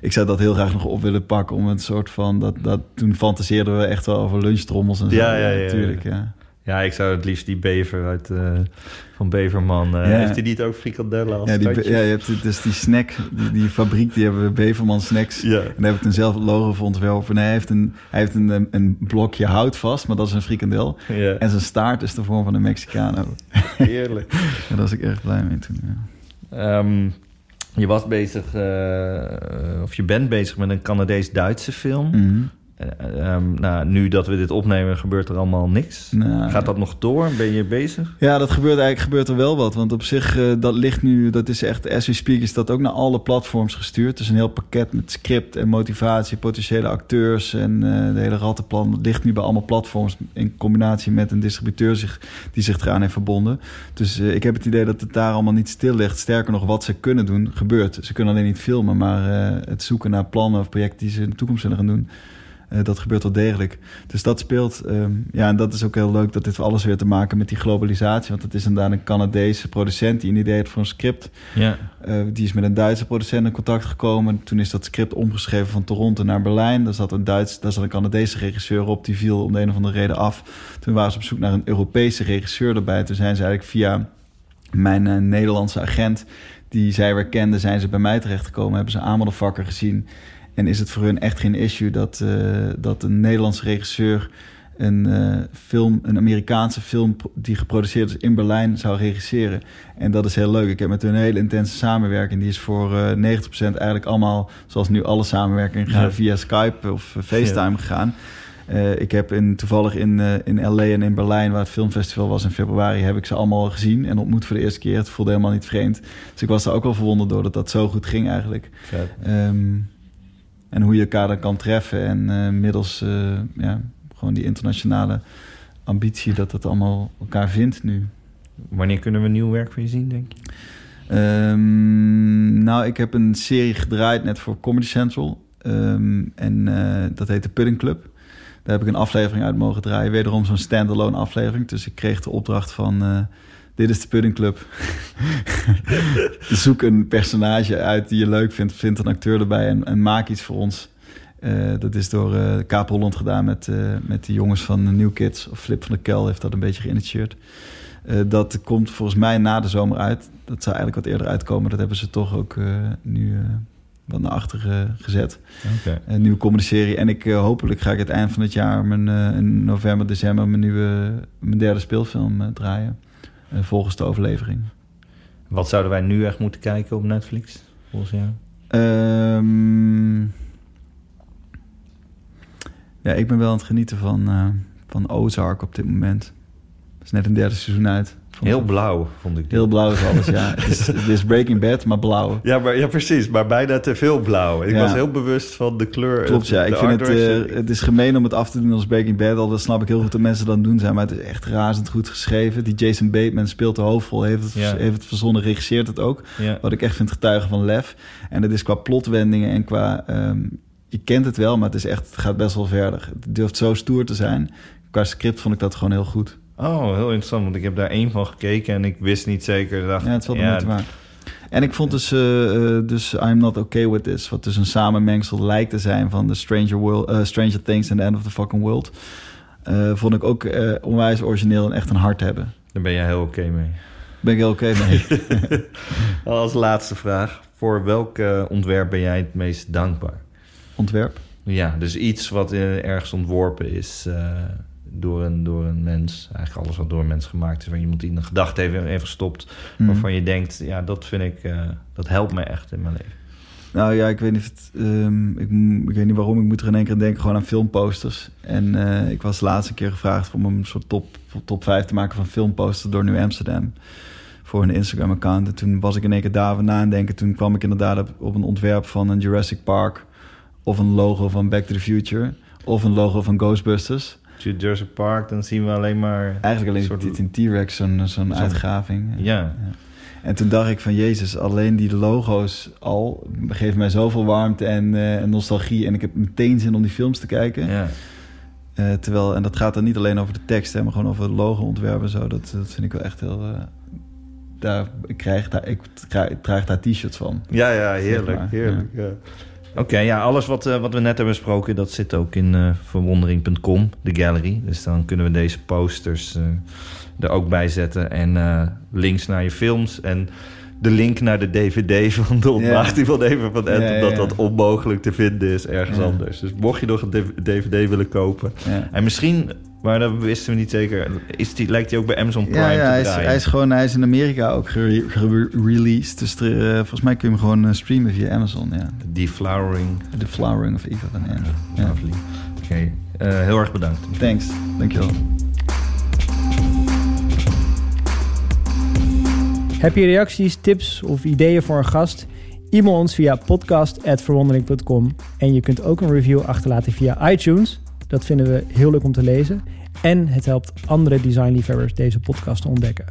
ik zou dat heel graag nog op willen pakken om een soort van, dat, dat, toen fantaseerden we echt wel over lunchtrommels en zo. Ja, ja, ja, ja. Natuurlijk, ja. Ja, ik zou het liefst die bever uit, uh, van Beverman. Uh, Heeft hij niet ook frikandellen als ja, die, ja, je hebt dus die snack, die, die fabriek, die hebben Beverman Snacks. Ja. En daar heb ik toen zelf het logo voor ontwerpen. Nee, hij heeft, een, hij heeft een, een blokje hout vast, maar dat is een frikandel. Ja. En zijn staart is de vorm van een Mexicano. (laughs) Heerlijk. ja, daar was ik erg blij mee toen, ja. Um, je was bezig, uh, of je bent bezig met een Canadees-Duitse film. Mm Um, nou, nu dat we dit opnemen, gebeurt er allemaal niks. Nou, Gaat dat nog door? Ben je bezig? Ja, dat gebeurt eigenlijk gebeurt er wel wat. Want op zich, uh, dat ligt nu, dat is echt, as we speak, is dat ook naar alle platforms gestuurd. Dus een heel pakket met script en motivatie, potentiële acteurs en uh, de hele rattenplan. Dat ligt nu bij allemaal platforms in combinatie met een distributeur zich, die zich eraan heeft verbonden. Dus uh, ik heb het idee dat het daar allemaal niet stil ligt. Sterker nog, wat ze kunnen doen, gebeurt. Ze kunnen alleen niet filmen, maar het zoeken naar plannen of projecten die ze in de toekomst zullen gaan doen uh, dat gebeurt wel degelijk. Dus dat speelt. Um, ja, en dat is ook heel leuk dat dit alles weer te maken met die globalisatie. Want het is inderdaad een Canadese producent die een idee had voor een script. Ja. Uh, die is met een Duitse producent in contact gekomen. Toen is dat script omgeschreven van Toronto naar Berlijn. Daar zat een, Duits, daar zat een Canadese regisseur op. Die viel om de een of andere reden af. Toen waren ze op zoek naar een Europese regisseur erbij. Toen zijn ze eigenlijk via mijn uh, Nederlandse agent... die zij weer kenden, zijn ze bij mij terechtgekomen. Hebben ze Ameldevakker gezien... En is het voor hun echt geen issue dat, uh, dat een Nederlandse regisseur een uh, film, een Amerikaanse film die geproduceerd is in Berlijn zou regisseren. En dat is heel leuk. Ik heb met hun een hele intense samenwerking. Die is voor uh, eh, 90% eigenlijk allemaal, zoals nu alle samenwerkingen gaan, via Skype of FaceTime gegaan. Ik heb in, toevallig in, in LA en in Berlijn, waar het filmfestival was in februari, heb ik ze allemaal gezien en ontmoet voor de eerste keer. Het voelde helemaal niet vreemd. Dus ik was er ook wel verwonderd door dat dat zo goed ging eigenlijk. Um, en hoe je elkaar dan kan treffen. En uh, middels uh, ja, gewoon die internationale ambitie dat dat allemaal elkaar vindt nu. Wanneer kunnen we nieuw werk van je zien, denk je? Um, nou, ik heb een serie gedraaid net voor Comedy Central. Um, en uh, dat heet de Pudding Club. Daar heb ik een aflevering uit mogen draaien. Wederom zo'n standalone aflevering. Dus ik kreeg de opdracht van dit is de Pudding Club. (laughs) Zoek een personage uit die je leuk vindt. Vind een acteur erbij en, en maak iets voor ons. Uh, dat is door uh, Kaap Holland gedaan met, uh, met de jongens van New Kids. Of Flip van der Kel heeft dat een beetje geïnitieerd. dat komt volgens mij na de zomer uit. Dat zou eigenlijk wat eerder uitkomen. Dat hebben ze toch ook nu wat naar achter gezet. Okay. Een nieuwe comedy En ik hopelijk ga ik het eind van het jaar, mijn, in november, december, mijn, nieuwe, mijn derde speelfilm draaien. Eh, volgens de overlevering. Wat zouden wij nu echt moeten kijken op Netflix, volgens jou? Um, ja, ik ben wel aan het genieten van, uh, van Ozark op dit moment. Het is net een derde seizoen uit. Heel blauw, vond ik. Heel blauw is alles, ja. (laughs) het, is, het is Breaking Bad, maar blauw. Ja, maar, ja, precies. Maar bijna te veel blauw. Ik was heel bewust van de kleur. Klopt, ja. Ik vind het, uh, het is gemeen om het af te doen als Breaking Bad. Al dat snap ik heel goed dat mensen dan doen zijn. Maar het is echt razend goed geschreven. Die Jason Bateman speelt de hoofdrol. Heeft het, ja. heeft het verzonnen, regisseert het ook. Ja. Wat ik echt vind getuigen van lef. En het is qua plotwendingen en qua... Um, je kent het wel, maar het, is echt, het gaat best wel verder. Het durft zo stoer te zijn. Qua script vond ik dat gewoon heel goed. Oh, heel interessant. Want ik heb daar één van gekeken en ik wist niet zeker. Dacht, ja, het valt ja, te maken. En ik vond dus, uh, uh, dus I'm Not Okay With This... wat dus een samenmengsel lijkt te zijn van The Stranger, World, uh, Stranger Things and the End of the Fucking World... vond ik ook onwijs origineel en echt een hart hebben. Daar ben jij heel oké okay mee. Ben ik heel oké okay mee. (laughs) Als laatste vraag. Voor welk ontwerp ben jij het meest dankbaar? Ontwerp? Ja, dus iets wat ergens ontworpen is door een, door een mens. Eigenlijk alles wat door een mens gemaakt is. Waar iemand die een gedachte even, even stopt. Mhm. Waarvan je denkt, ja, dat vind ik, uh, dat helpt me echt in mijn leven. Nou ja, ik weet niet, het, um, ik, ik, weet niet waarom. Ik moet er in één keer denken gewoon aan filmposters. En uh, ik was de laatste keer gevraagd om een soort top, top 5 te maken van filmposters door New Amsterdam. Voor een Instagram-account. En toen was ik in één keer daarover nadenken. Toen kwam ik inderdaad op, op een ontwerp van een Jurassic Park. Of een logo van Back to the Future. Of een logo van Ghostbusters. Jurassic Park, dan zien we alleen maar... Eigenlijk alleen soort... in T-Rex, zo'n zo'n uitgraving. Ja. ja. En toen dacht ik van, Jezus, alleen die logo's al... geven mij zoveel warmte en, uh, nostalgie. En ik heb meteen zin om die films te kijken. Ja. Uh, terwijl, en dat gaat dan niet alleen over de tekst, hè, maar gewoon over het logo-ontwerpen. Zo. Dat, dat vind ik wel echt heel... Uh, daar, ik krijg daar, ik krijg daar t-shirts van. Ja, ja, heerlijk, heerlijk. Ja. Oké, ja, alles wat, uh, wat we net hebben besproken, dat zit ook in uh, verwondering.com, de gallery. Dus dan kunnen we deze posters uh, er ook bij zetten. En links naar je films. En de link naar de DVD (laughs) van de ontmaagding van even van Ed, omdat dat onmogelijk te vinden is ergens anders. Dus mocht je nog een DVD willen kopen. En misschien maar dat wisten we niet zeker. Is die, lijkt hij ook bij Amazon Prime ja, ja, hij is, hij is, gewoon, hij is in Amerika ook gereleased. dus er, uh, volgens mij kun je hem gewoon uh, streamen via Amazon. Ja. Deflowering. The Flowering of Eva van. Ja. Lovely. Oké, okay. uh, heel erg bedankt. Thanks, dankjewel. Heb je reacties, tips of ideeën voor een gast? E-mail ons via podcast.verwondering.com. En je kunt ook een review achterlaten via iTunes. Dat vinden we heel leuk om te lezen. En het helpt andere designliefhebbers deze podcast te ontdekken.